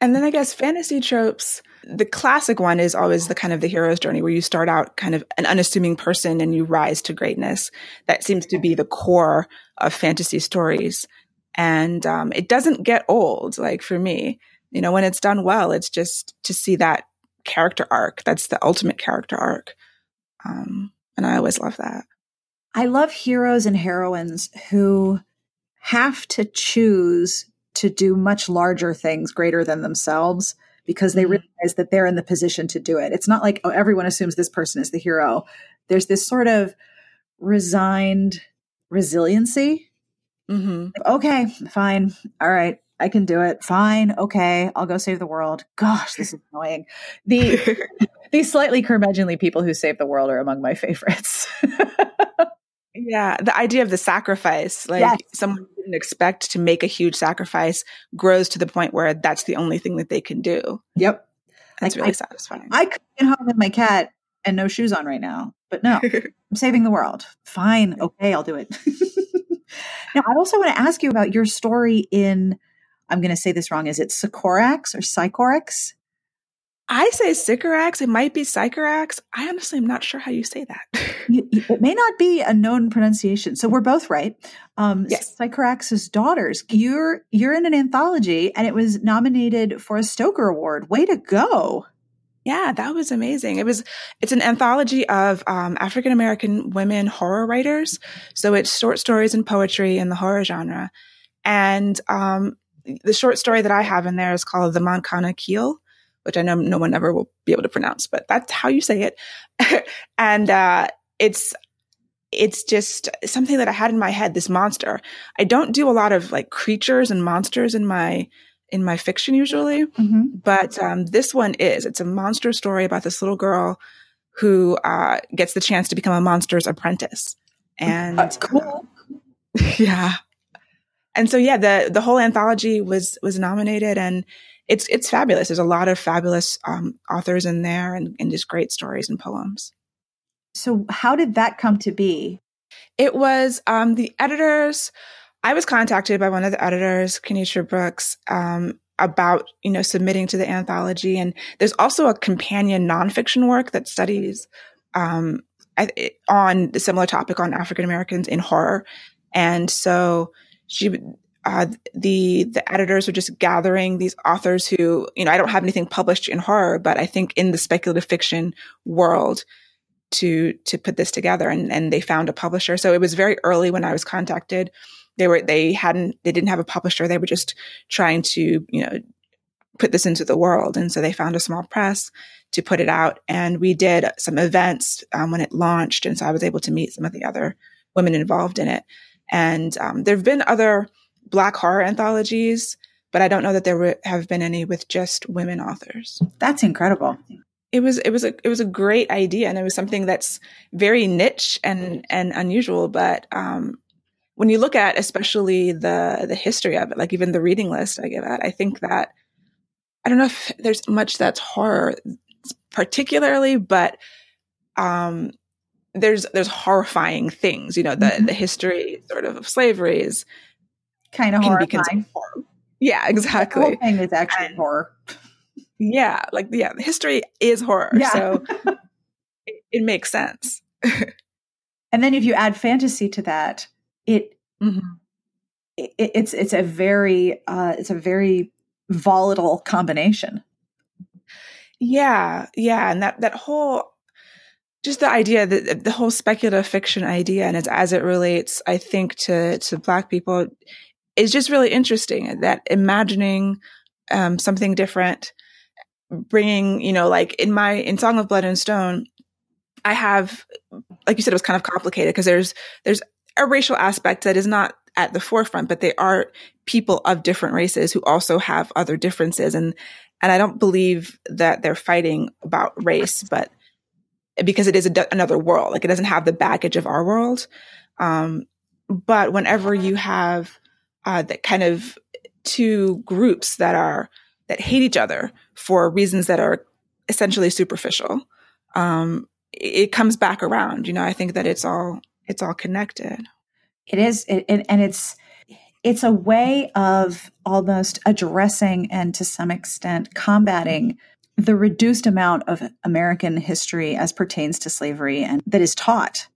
And then I guess fantasy tropes, the classic one is always the kind of the hero's journey where you start out kind of an unassuming person and you rise to greatness. That seems to be the core of fantasy stories. And um, it doesn't get old, like for me. You know, when it's done well, it's just to see that character arc. That's the ultimate character arc. Um, and I always love that. I love heroes and heroines who have to choose to do much larger things greater than themselves because they mm-hmm. realize that they're in the position to do it. It's not like, oh, everyone assumes this person is the hero. There's this sort of resigned resiliency. Mm-hmm. Okay, fine. All right. I can do it. Fine. Okay. I'll go save the world. Gosh, this is annoying. The these slightly curmudgeonly people who save the world are among my favorites. Yeah, the idea of the sacrifice, like yes. someone didn't expect to make a huge sacrifice, grows to the point where that's the only thing that they can do. Yep, that's like, really I, satisfying. I could get home with my cat and no shoes on right now, but no, I'm saving the world. Fine, okay, I'll do it. now, I also want to ask you about your story in. I'm going to say this wrong. Is it Sycorax or Sycorax? I say Sycorax. It might be Sycorax. I honestly am not sure how you say that. it may not be a known pronunciation. So we're both right. Um, yes. Sycorax's daughters. You're you're in an anthology, and it was nominated for a Stoker Award. Way to go! Yeah, that was amazing. It was, it's an anthology of um, African American women horror writers. So it's short stories and poetry in the horror genre. And um, the short story that I have in there is called The Mancana Keel which I know no one ever will be able to pronounce, but that's how you say it. and uh, it's it's just something that I had in my head. This monster. I don't do a lot of like creatures and monsters in my in my fiction usually, mm-hmm. but um, this one is. It's a monster story about this little girl who uh, gets the chance to become a monster's apprentice. And that's cool. Uh, yeah. And so yeah, the the whole anthology was was nominated and it's it's fabulous. There's a lot of fabulous um, authors in there and, and just great stories and poems. So, how did that come to be? It was um, the editors. I was contacted by one of the editors, Kinitra Brooks, um, about you know submitting to the anthology, and there's also a companion nonfiction work that studies um, on the similar topic on African Americans in horror, and so she uh, the the editors are just gathering these authors who you know I don't have anything published in horror, but I think in the speculative fiction world to to put this together, and and they found a publisher. So it was very early when I was contacted. They were they hadn't they didn't have a publisher. They were just trying to you know put this into the world, and so they found a small press to put it out. And we did some events um, when it launched, and so I was able to meet some of the other women involved in it. And um, there have been other black horror anthologies, but I don't know that there were, have been any with just women authors. That's incredible. It was it was a it was a great idea, and it was something that's very niche and and unusual. But um, when you look at especially the the history of it, like even the reading list I give out, I think that I don't know if there's much that's horror particularly, but um, there's there's horrifying things. You know, the mm-hmm. the history sort of of slavery is kind of horrifying. Yeah, exactly. The whole thing is actually and, horror. Yeah, like yeah, history is horror, yeah. so it, it, makes sense. and then if you add fantasy to that, it, mm-hmm. it it's it's a very uh, it's a very volatile combination. Yeah, yeah, and that that whole just the idea that the whole speculative fiction idea and it's as it relates i think to to black people is just really interesting that imagining um, something different, bringing, you know, like in my, in Song of Blood and Stone, I have, like you said, it was kind of complicated because there's, there's a racial aspect that is not at the forefront, but they are people of different races who also have other differences. And, and I don't believe that they're fighting about race, but because it is a, another world, like it doesn't have the baggage of our world. Um, but whenever you have uh, that kind of two groups that are that hate each other for reasons that are essentially superficial. Um, it comes back around. You know, I think that it's all it's all connected. It is, it, and, and it's it's a way of almost addressing and to some extent combating the reduced amount of American history as pertains to slavery and that is taught.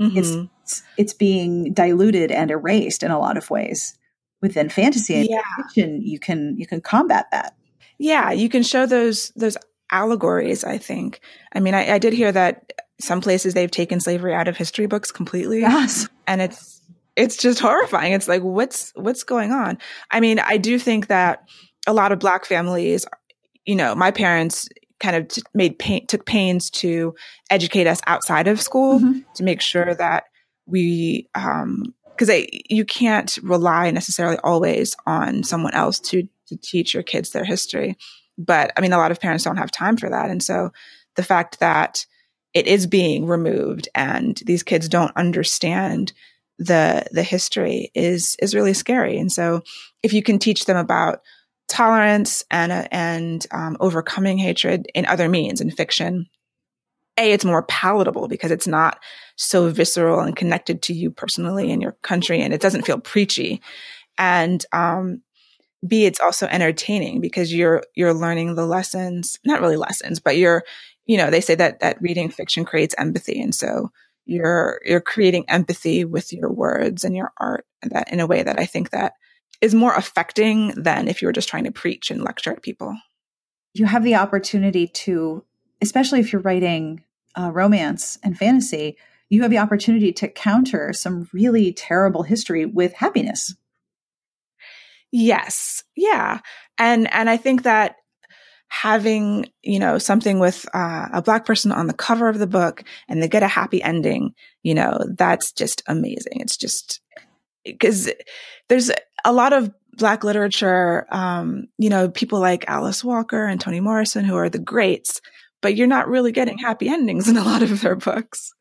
Mm-hmm. It's it's being diluted and erased in a lot of ways. Within fantasy and yeah. fiction, you can you can combat that. Yeah, you can show those those allegories. I think. I mean, I, I did hear that some places they've taken slavery out of history books completely. Yes, and it's it's just horrifying. It's like what's what's going on. I mean, I do think that a lot of black families you know, my parents kind of t- made pain, took pains to educate us outside of school mm-hmm. to make sure that we, um, because you can't rely necessarily always on someone else to to teach your kids their history. But I mean, a lot of parents don't have time for that, and so the fact that it is being removed and these kids don't understand the the history is is really scary. And so, if you can teach them about tolerance and uh, and um, overcoming hatred in other means in fiction a it's more palatable because it's not so visceral and connected to you personally and your country and it doesn't feel preachy and um, b it's also entertaining because you're you're learning the lessons not really lessons but you're you know they say that that reading fiction creates empathy and so you're you're creating empathy with your words and your art and that in a way that i think that is more affecting than if you were just trying to preach and lecture at people. You have the opportunity to, especially if you're writing uh, romance and fantasy, you have the opportunity to counter some really terrible history with happiness. Yes. Yeah. And and I think that having, you know, something with uh, a black person on the cover of the book and they get a happy ending, you know, that's just amazing. It's just because there's a lot of black literature, um, you know, people like Alice Walker and Toni Morrison, who are the greats, but you're not really getting happy endings in a lot of their books.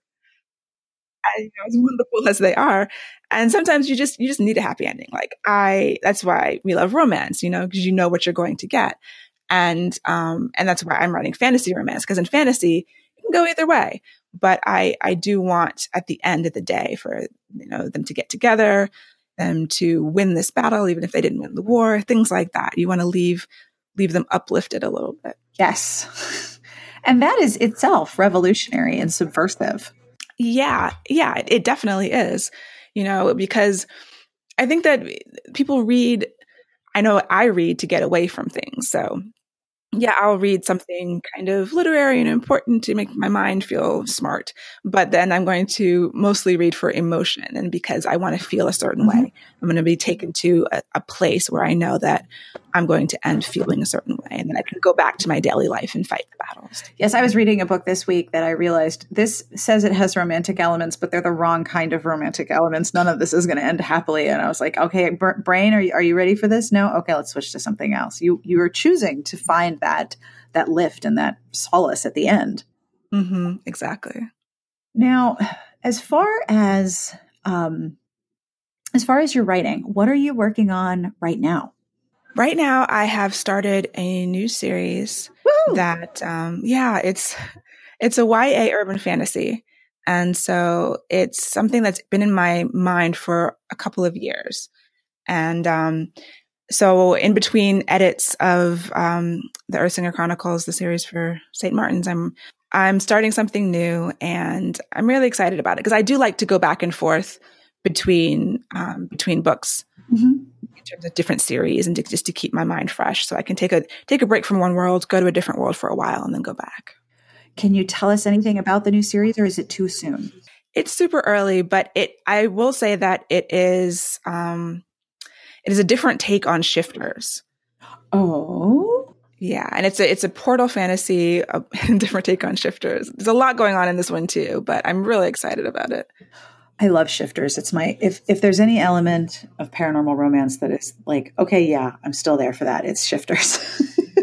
You know, as wonderful as they are. And sometimes you just, you just need a happy ending. Like I, that's why we love romance, you know, because you know what you're going to get. And, um, and that's why I'm writing fantasy romance, because in fantasy, it can go either way. But I, I do want at the end of the day for, you know, them to get together, them to win this battle, even if they didn't win the war, things like that. You want to leave leave them uplifted a little bit. Yes. And that is itself revolutionary and subversive. Yeah, yeah, it definitely is. You know, because I think that people read I know I read to get away from things. So yeah, I'll read something kind of literary and important to make my mind feel smart. But then I'm going to mostly read for emotion and because I want to feel a certain mm-hmm. way. I'm going to be taken to a, a, place where I know that I'm going to end feeling a certain way. And then I can go back to my daily life and fight the battles. Yes, I was reading a book this week that I realized this says it has romantic elements, but they're the wrong kind of romantic elements. None of this is going to end happily. And I was like, okay, brain, are you, are you ready for this? No? Okay, let's switch to something else. You, you are choosing to find that that lift and that solace at the end. Mm-hmm, exactly. Now, as far as um, as far as your writing, what are you working on right now? Right now, I have started a new series Woo! that, um, yeah, it's it's a YA urban fantasy, and so it's something that's been in my mind for a couple of years, and um, so in between edits of um, the Earthsinger Chronicles, the series for St. Martin's, I'm I'm starting something new, and I'm really excited about it because I do like to go back and forth between um, between books mm-hmm. Terms of different series, and to, just to keep my mind fresh, so I can take a take a break from one world, go to a different world for a while, and then go back. Can you tell us anything about the new series, or is it too soon? It's super early, but it I will say that it is. Um, it is a different take on shifters. Oh. Yeah, and it's a it's a portal fantasy, a different take on shifters. There's a lot going on in this one too, but I'm really excited about it. I love shifters. It's my if if there's any element of paranormal romance that is like, okay, yeah, I'm still there for that. It's shifters.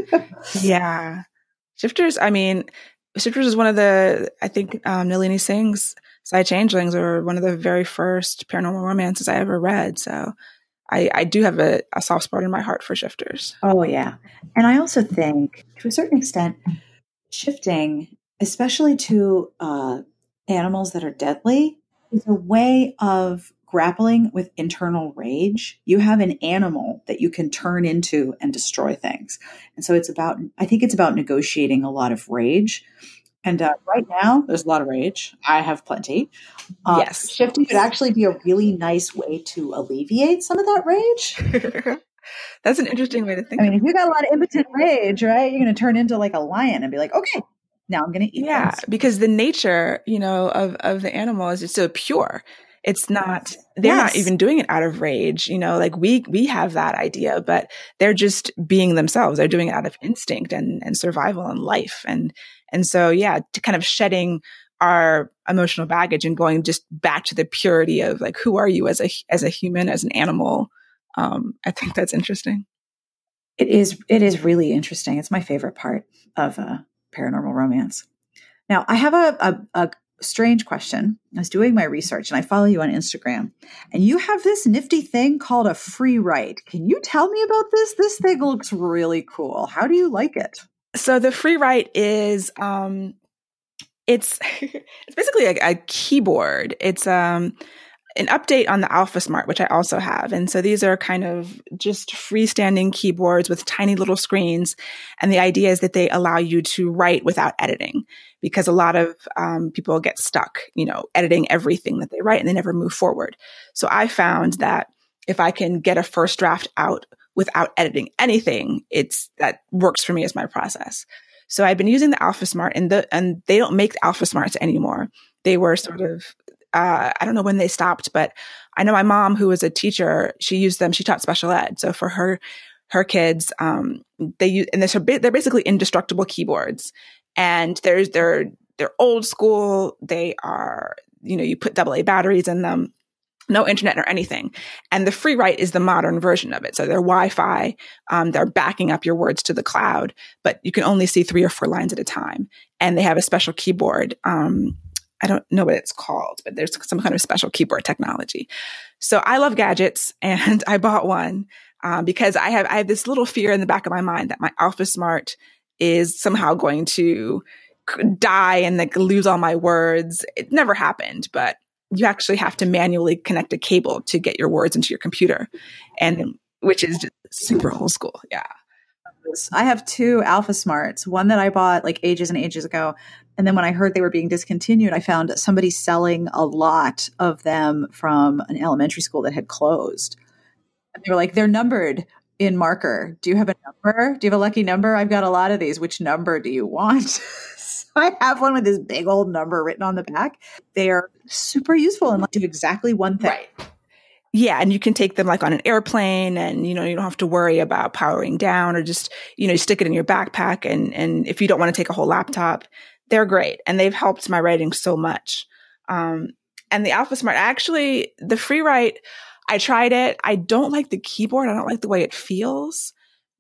yeah. Shifters, I mean, Shifters is one of the I think um Nalini Singh's Psy Changelings or one of the very first paranormal romances I ever read. So I, I do have a, a soft spot in my heart for shifters. Oh, yeah. And I also think, to a certain extent, shifting, especially to uh, animals that are deadly, is a way of grappling with internal rage, you have an animal that you can turn into and destroy things. And so it's about, I think it's about negotiating a lot of rage. And uh, right now, there's a lot of rage. I have plenty. Uh, yes. Shifting could actually be a really nice way to alleviate some of that rage. That's an interesting way to think. I mean, if you got a lot of impotent rage, right, you're going to turn into like a lion and be like, okay, now I'm going to eat. Yeah, because the nature, you know, of of the animal is just so pure. It's not they're yes. not even doing it out of rage you know like we we have that idea but they're just being themselves. They're doing it out of instinct and and survival and life. And and so yeah to kind of shedding our emotional baggage and going just back to the purity of like who are you as a as a human as an animal um i think that's interesting. It is it is really interesting. It's my favorite part of uh paranormal romance now i have a, a, a strange question. I was doing my research and I follow you on Instagram, and you have this nifty thing called a free write. Can you tell me about this? This thing looks really cool. How do you like it? So the free write is um it's it's basically a, a keyboard. It's um an update on the Alpha Smart, which I also have. And so these are kind of just freestanding keyboards with tiny little screens. And the idea is that they allow you to write without editing because a lot of um, people get stuck, you know, editing everything that they write and they never move forward. So I found that if I can get a first draft out without editing anything, it's that works for me as my process. So I've been using the Alpha Smart and the, and they don't make Alpha Smarts anymore. They were sort of uh, I don't know when they stopped, but I know my mom, who was a teacher, she used them. She taught special ed, so for her her kids, um, they use and they're they're basically indestructible keyboards, and there's they're they're old school. They are you know you put double A batteries in them, no internet or anything. And the free write is the modern version of it. So they're Wi-Fi. Um, they're backing up your words to the cloud, but you can only see three or four lines at a time. And they have a special keyboard um, I don't know what it's called, but there's some kind of special keyboard technology. So I love gadgets and I bought one um, because I have I have this little fear in the back of my mind that my Alpha Smart is somehow going to die and like lose all my words. It never happened, but you actually have to manually connect a cable to get your words into your computer, and which is just super old school. Yeah. I have two Alpha Smarts, one that I bought like ages and ages ago. And then when I heard they were being discontinued, I found somebody selling a lot of them from an elementary school that had closed. And they were like, they're numbered in marker. Do you have a number? Do you have a lucky number? I've got a lot of these. Which number do you want? so I have one with this big old number written on the back. They are super useful and like do exactly one thing. Right. Yeah, and you can take them like on an airplane and you know, you don't have to worry about powering down or just, you know, you stick it in your backpack and and if you don't want to take a whole laptop, they're great and they've helped my writing so much. Um and the Alpha Smart actually the free write I tried it. I don't like the keyboard. I don't like the way it feels.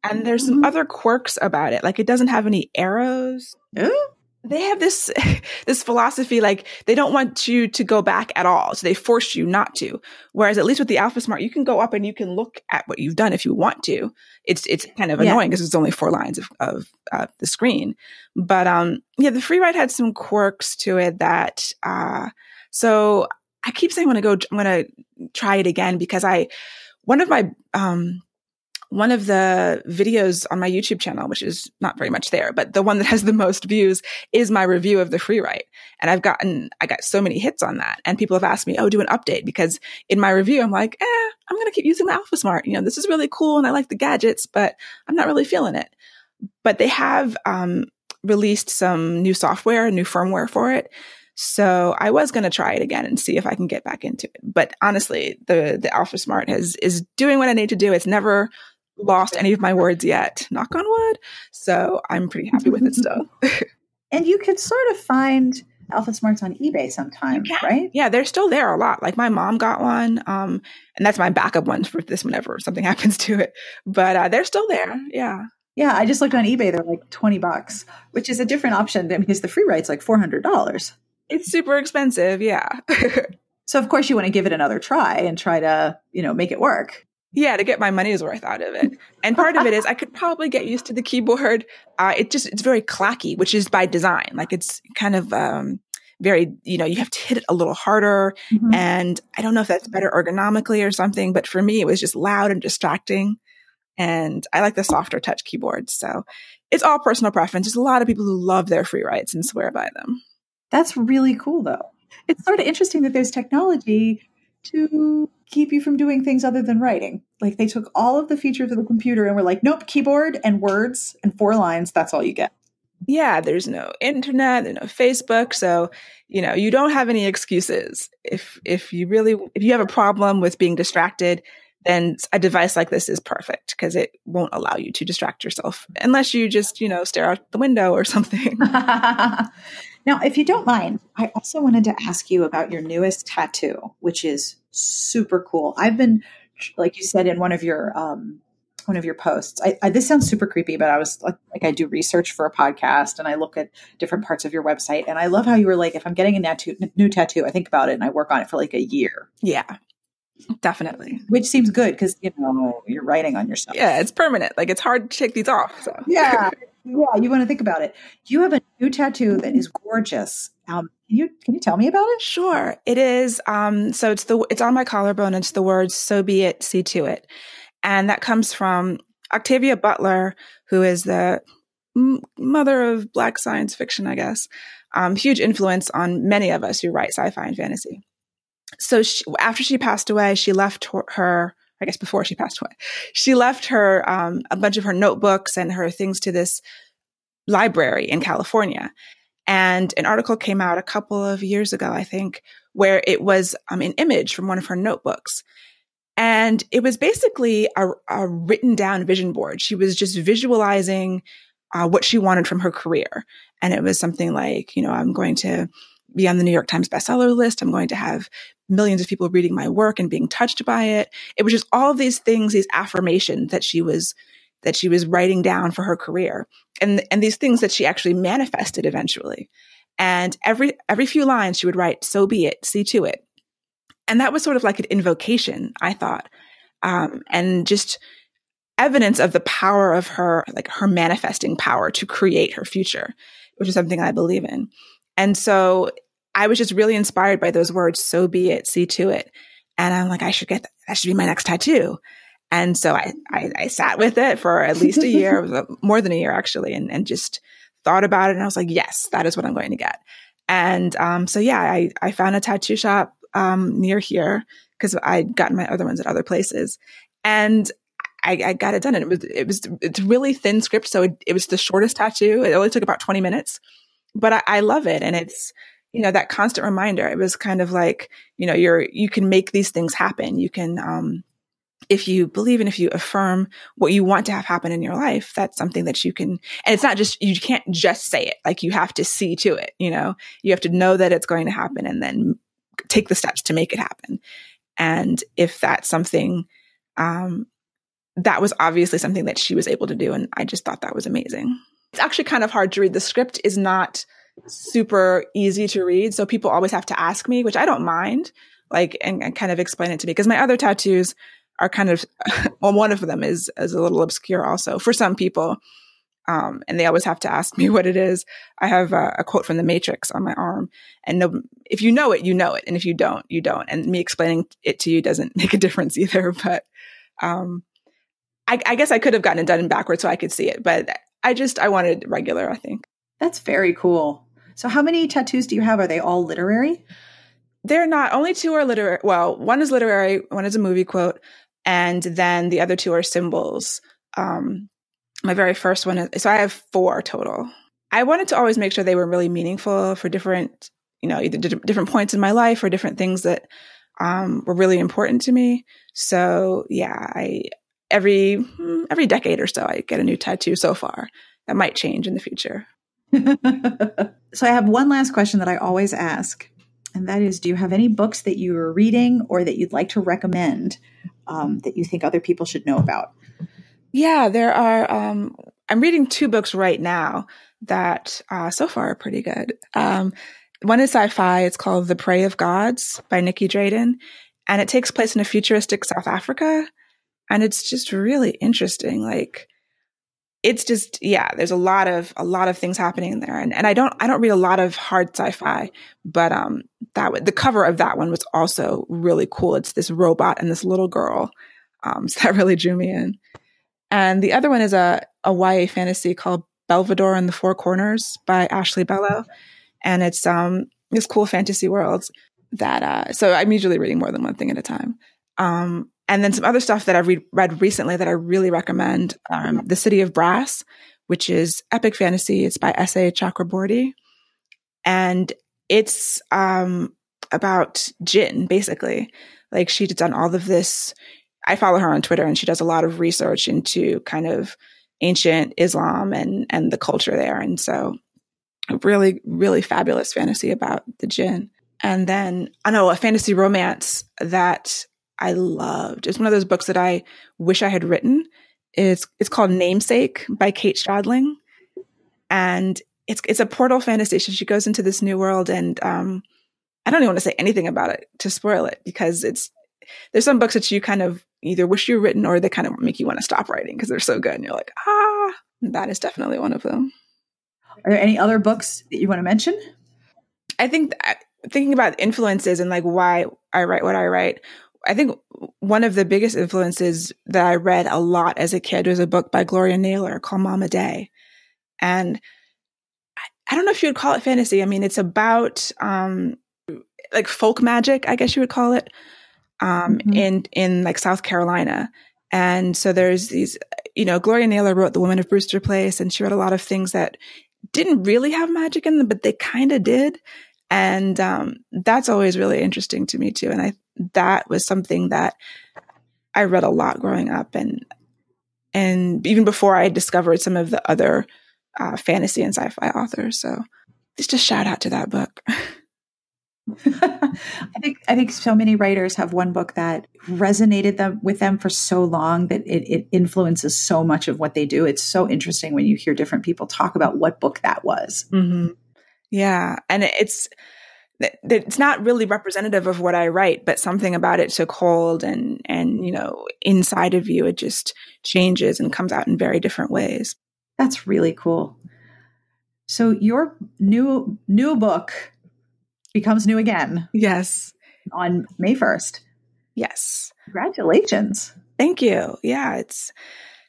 And there's some mm-hmm. other quirks about it. Like it doesn't have any arrows. Ooh they have this this philosophy like they don't want you to go back at all. So they force you not to. Whereas at least with the alpha smart you can go up and you can look at what you've done if you want to. It's it's kind of yeah. annoying because it's only four lines of, of uh, the screen. But um yeah the free write had some quirks to it that uh so i keep saying i'm gonna go i'm gonna try it again because i one of my um one of the videos on my YouTube channel, which is not very much there, but the one that has the most views is my review of the free write. And I've gotten, I got so many hits on that. And people have asked me, oh, do an update because in my review, I'm like, eh, I'm going to keep using the Alpha Smart. You know, this is really cool and I like the gadgets, but I'm not really feeling it. But they have, um, released some new software, new firmware for it. So I was going to try it again and see if I can get back into it. But honestly, the, the Alpha Smart has, is doing what I need to do. It's never lost any of my words yet, knock on wood. So I'm pretty happy with it still. and you can sort of find Alpha Smarts on eBay sometimes, right? Yeah, they're still there a lot. Like my mom got one, um, and that's my backup one for this whenever something happens to it. But uh, they're still there. Yeah. Yeah, I just looked on eBay. They're like 20 bucks, which is a different option because the free write's like $400. It's super expensive. Yeah. so of course you want to give it another try and try to, you know, make it work. Yeah, to get my money's worth out of it. And part of it is I could probably get used to the keyboard. Uh, it just, it's very clacky, which is by design. Like it's kind of, um, very, you know, you have to hit it a little harder. Mm-hmm. And I don't know if that's better ergonomically or something, but for me, it was just loud and distracting. And I like the softer touch keyboards. So it's all personal preference. There's a lot of people who love their free writes and swear by them. That's really cool, though. It's sort of interesting that there's technology to keep you from doing things other than writing. Like they took all of the features of the computer and were like, nope, keyboard and words and four lines, that's all you get. Yeah, there's no internet, there's no Facebook, so you know, you don't have any excuses. If if you really if you have a problem with being distracted, then a device like this is perfect because it won't allow you to distract yourself unless you just, you know, stare out the window or something. now, if you don't mind, I also wanted to ask you about your newest tattoo, which is super cool. I've been, like you said in one of your um, one of your posts. I, I, this sounds super creepy, but I was like, like, I do research for a podcast and I look at different parts of your website. And I love how you were like, if I'm getting a tattoo, new tattoo, I think about it and I work on it for like a year. Yeah. Definitely. Which seems good because, you know, you're writing on yourself. Yeah, it's permanent. Like it's hard to take these off. So. Yeah. Yeah, you want to think about it. You have a new tattoo that is gorgeous. Um, can you can you tell me about it? Sure. It is. Um, so it's the it's on my collarbone. It's the words "So be it, see to it," and that comes from Octavia Butler, who is the mother of Black science fiction, I guess. Um, huge influence on many of us who write sci-fi and fantasy so she, after she passed away, she left her, her, I guess before she passed away, she left her, um, a bunch of her notebooks and her things to this library in California. And an article came out a couple of years ago, I think, where it was um, an image from one of her notebooks. And it was basically a, a written down vision board. She was just visualizing uh, what she wanted from her career. And it was something like, you know, I'm going to be on the New York Times bestseller list. I'm going to have millions of people reading my work and being touched by it. It was just all of these things, these affirmations that she was that she was writing down for her career. And and these things that she actually manifested eventually. And every every few lines she would write, so be it, see to it. And that was sort of like an invocation, I thought. Um, and just evidence of the power of her, like her manifesting power to create her future, which is something I believe in. And so I was just really inspired by those words, so be it, see to it. And I'm like, I should get that. That should be my next tattoo. And so I, I, I sat with it for at least a year, more than a year actually, and, and just thought about it. And I was like, yes, that is what I'm going to get. And, um, so yeah, I, I found a tattoo shop, um, near here because I'd gotten my other ones at other places. And I, I, got it done and it was, it was, it's really thin script. So it, it was the shortest tattoo. It only took about 20 minutes but I, I love it. And it's, you know, that constant reminder. It was kind of like, you know, you're, you can make these things happen. You can, um, if you believe and if you affirm what you want to have happen in your life, that's something that you can, and it's not just, you can't just say it. Like you have to see to it, you know, you have to know that it's going to happen and then take the steps to make it happen. And if that's something, um, that was obviously something that she was able to do. And I just thought that was amazing. It's actually kind of hard to read. The script is not super easy to read. So people always have to ask me, which I don't mind, like, and, and kind of explain it to me. Cause my other tattoos are kind of, well, one of them is, is a little obscure also for some people. Um, and they always have to ask me what it is. I have a, a, quote from the Matrix on my arm, and no, if you know it, you know it, and if you don't, you don't. And me explaining it to you doesn't make a difference either. But um, I, I, guess I could have gotten it done backwards so I could see it, but I just I wanted regular, I think. That's very cool. So how many tattoos do you have? Are they all literary? They're not. Only two are literary. Well, one is literary, one is a movie quote, and then the other two are symbols. Um, my very first one is so I have four total. I wanted to always make sure they were really meaningful for different, you know, either d- different points in my life or different things that um, were really important to me. So yeah, I every hmm, every decade or so I get a new tattoo so far. That might change in the future. so I have one last question that I always ask, and that is: Do you have any books that you are reading or that you'd like to recommend um, that you think other people should know about? Yeah, there are. Um, I'm reading two books right now that uh, so far are pretty good. Um, one is sci-fi. It's called The Prey of Gods by Nicky Drayden, and it takes place in a futuristic South Africa and it's just really interesting. Like it's just yeah there's a lot of a lot of things happening there and, and i don't i don't read a lot of hard sci-fi but um that the cover of that one was also really cool it's this robot and this little girl um so that really drew me in and the other one is a, a YA fantasy called Belvedere and the Four Corners by Ashley Bellow. And it's um this cool fantasy world that uh so I'm usually reading more than one thing at a time. Um and then some other stuff that I've read, read recently that I really recommend. Um, the City of Brass, which is epic fantasy. It's by S.A. Chakraborty. And it's um, about Jinn, basically. Like she's done all of this I follow her on Twitter and she does a lot of research into kind of ancient Islam and and the culture there. And so really, really fabulous fantasy about the jinn. And then I know a fantasy romance that I loved. It's one of those books that I wish I had written. It's it's called Namesake by Kate Stradling. And it's it's a portal fantasy. So she goes into this new world and um I don't even want to say anything about it to spoil it because it's there's some books that you kind of either wish you written or they kind of make you want to stop writing because they're so good and you're like ah that is definitely one of them are there any other books that you want to mention i think that, thinking about influences and like why i write what i write i think one of the biggest influences that i read a lot as a kid was a book by gloria naylor called mama day and I, I don't know if you would call it fantasy i mean it's about um like folk magic i guess you would call it um, mm-hmm. in in like South Carolina. And so there's these, you know, Gloria Naylor wrote The Woman of Brewster Place, and she wrote a lot of things that didn't really have magic in them, but they kind of did. And um, that's always really interesting to me too. And I that was something that I read a lot growing up, and and even before I discovered some of the other uh, fantasy and sci-fi authors. So just a shout out to that book. I think I think so many writers have one book that resonated them with them for so long that it, it influences so much of what they do. It's so interesting when you hear different people talk about what book that was. Mm-hmm. Yeah, and it's it's not really representative of what I write, but something about it took hold, and and you know inside of you it just changes and comes out in very different ways. That's really cool. So your new new book becomes new again. Yes. On May 1st. Yes. Congratulations. Thank you. Yeah, it's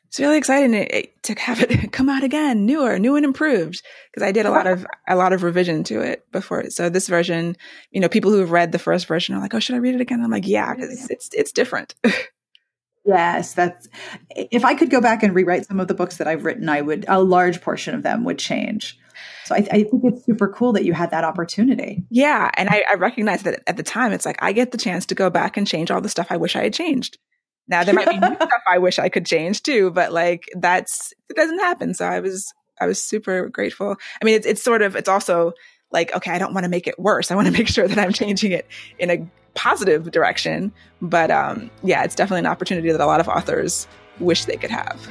it's really exciting to, eh, to have it come out again, newer, new and improved. Because I did a lot of a lot of revision to it before. So this version, you know, people who have read the first version are like, "Oh, should I read it again?" I'm like, "Yeah, because it's it's different." yes, that's. Eh, if I could go back and rewrite some of the books that I've written, I would. A large portion of them would change. So I, I, think it's super cool that you had that opportunity. Yeah. And I, I recognize that at the time, it's like I get the chance to go back and change all the stuff I wish I had changed. Now there might be new stuff I wish I could change too, but like that's it doesn't happen. So I was I was super grateful. I mean, it's it's sort of it's also like okay, I don't want to make it worse. I want to make sure that I'm changing it in a positive direction. But um, yeah, it's definitely an opportunity that a lot of authors wish they could have.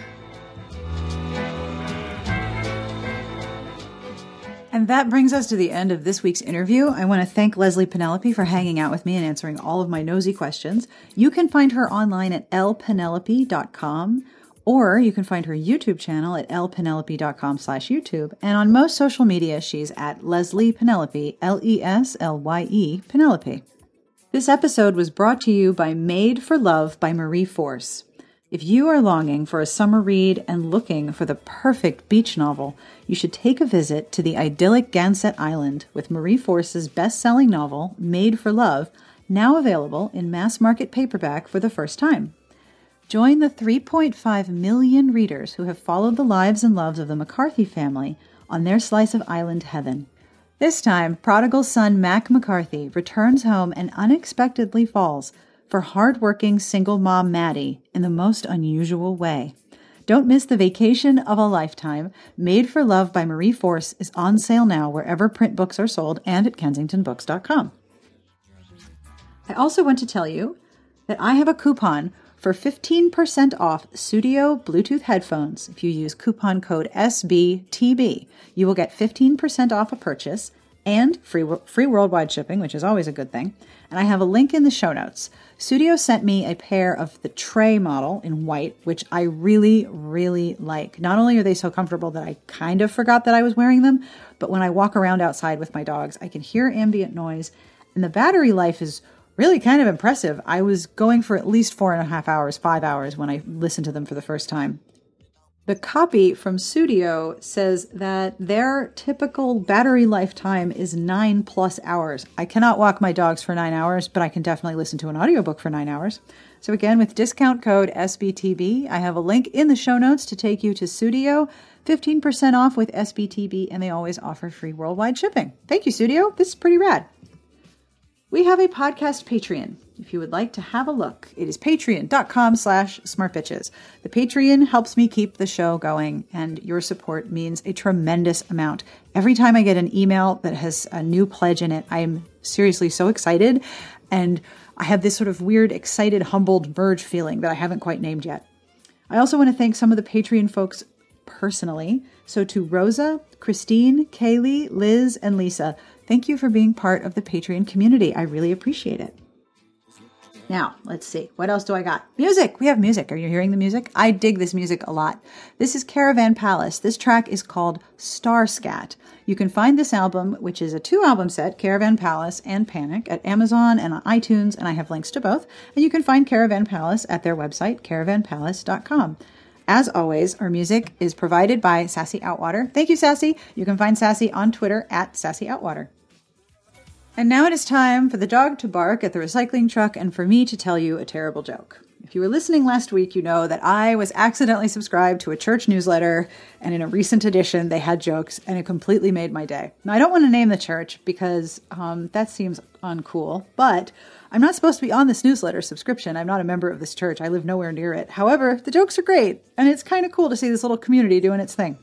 And that brings us to the end of this week's interview. I want to thank Leslye Penelope for hanging out with me and answering all of my nosy questions. You can find her online at lpenelope.com or you can find her YouTube channel at lpenelope.com slash YouTube. And on most social media, she's at Leslye Penelope, L-E-S-L-Y-E, Penelope. This episode was brought to you by Made for Love by Marie Force. If you are longing for a summer read and looking for the perfect beach novel, you should take a visit to the idyllic Gansett Island with Marie Force's best selling novel, Made for Love, now available in mass market paperback for the first time. Join the 3.5 million readers who have followed the lives and loves of the McCarthy family on their slice of island heaven. This time, prodigal son Mac McCarthy returns home and unexpectedly falls for hardworking single mom Maddie in the most unusual way. Don't miss the vacation of a lifetime. Made for Love by Marie Force is on sale now wherever print books are sold and at kensingtonbooks.com. I also want to tell you that I have a coupon for 15% off Sudio Bluetooth headphones. If you use coupon code SBTB, you will get 15% off a purchase and free, free worldwide shipping, which is always a good thing. And I have a link in the show notes. Sudio sent me a pair of the Tre model in white, which I really, really like. Not only are they so comfortable that I kind of forgot that I was wearing them, but when I walk around outside with my dogs, I can hear ambient noise, and the battery life is really kind of impressive. I was going for at least four and a half hours, five hours when I listened to them for the first time. The copy from Sudio says that their typical battery lifetime is nine plus hours. I cannot walk my dogs for nine hours, but I can definitely listen to an audiobook for nine hours. So, again, with discount code SBTB, I have a link in the show notes to take you to Sudio. 15% off with SBTB, and they always offer free worldwide shipping. Thank you, Sudio. This is pretty rad. We have a podcast Patreon. If you would like to have a look, it is patreon.com slash smartbitches. The Patreon helps me keep the show going, and your support means a tremendous amount. Every time I get an email that has a new pledge in it, I am seriously so excited. And I have this sort of weird, excited, humbled merge feeling that I haven't quite named yet. I also want to thank some of the Patreon folks personally. So to Rosa, Christine, Kaylee, Liz, and Lisa, Thank you for being part of the Patreon community. I really appreciate it. Now, let's see. What else do I got? Music. We have music. Are you hearing the music? I dig this music a lot. This is Caravan Palace. This track is called Star Scat. You can find this album, which is a two album set, Caravan Palace and Panic, at Amazon and on iTunes, and I have links to both. And you can find Caravan Palace at their website, caravanpalace.com. As always, our music is provided by Sassy Outwater. Thank you, Sassy. You can find Sassy on Twitter at Sassy Outwater. And now it is time for the dog to bark at the recycling truck and for me to tell you a terrible joke. If you were listening last week, you know that I was accidentally subscribed to a church newsletter, and in a recent edition, they had jokes, and it completely made my day. Now, I don't want to name the church because um, that seems uncool, but I'm not supposed to be on this newsletter subscription. I'm not a member of this church. I live nowhere near it. However, the jokes are great, and it's kind of cool to see this little community doing its thing.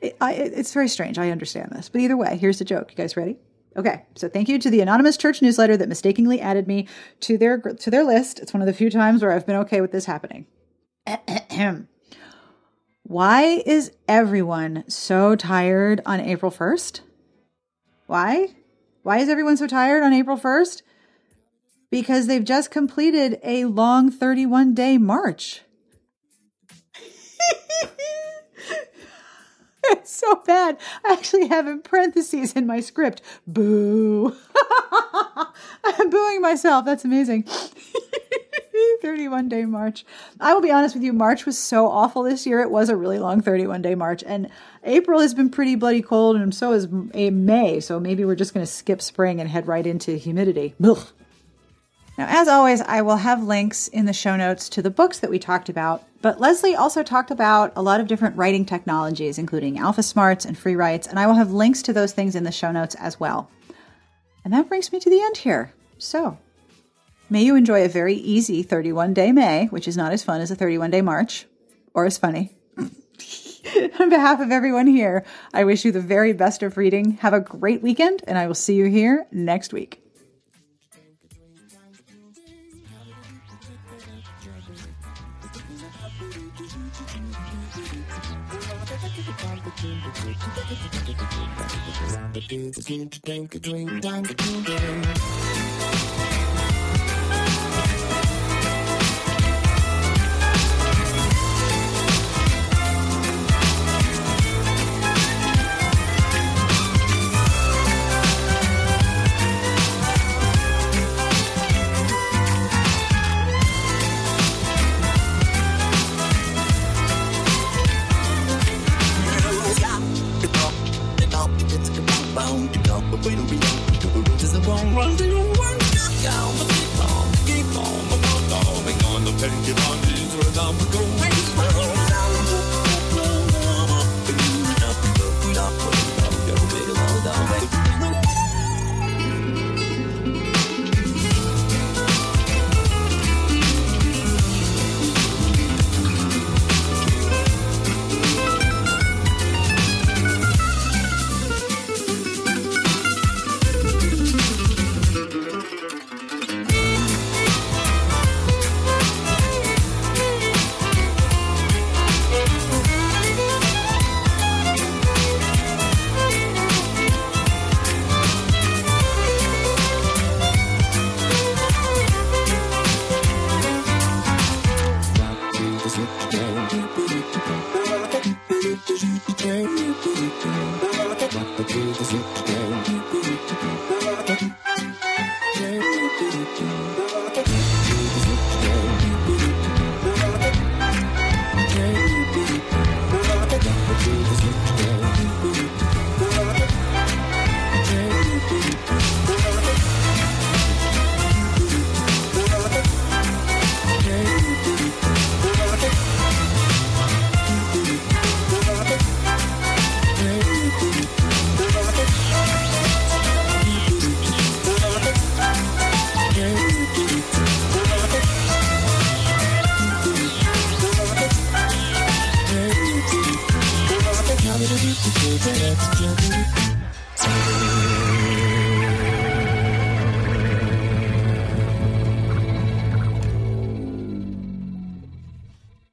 It, I, it's very strange. I understand this. But either way, here's the joke. You guys ready? Okay, so thank you to the anonymous church newsletter that mistakenly added me to their to their list. It's one of the few times where I've been okay with this happening. Why is everyone so tired on April 1st? Why? Why is everyone so tired on April 1st? Because they've just completed a long 31 day march. it's so bad. I actually have in parentheses in my script, boo. I'm booing myself. That's amazing. 31 day march. I will be honest with you, March was so awful this year. It was a really long 31 day march. And April has been pretty bloody cold, and so is eh, May. So maybe we're just going to skip spring and head right into humidity. Now, as always, I will have links in the show notes to the books that we talked about, but Leslye also talked about a lot of different writing technologies, including AlphaSmarts and Free Writes, and I will have links to those things in the show notes as well. And that brings me to the end here. So, may you enjoy a very easy 31 day May, which is not as fun as a 31 day March, or as funny. On behalf of everyone here, I wish you the very best of reading. Have a great weekend, and I will see you here next week. Drink a drink, time to drink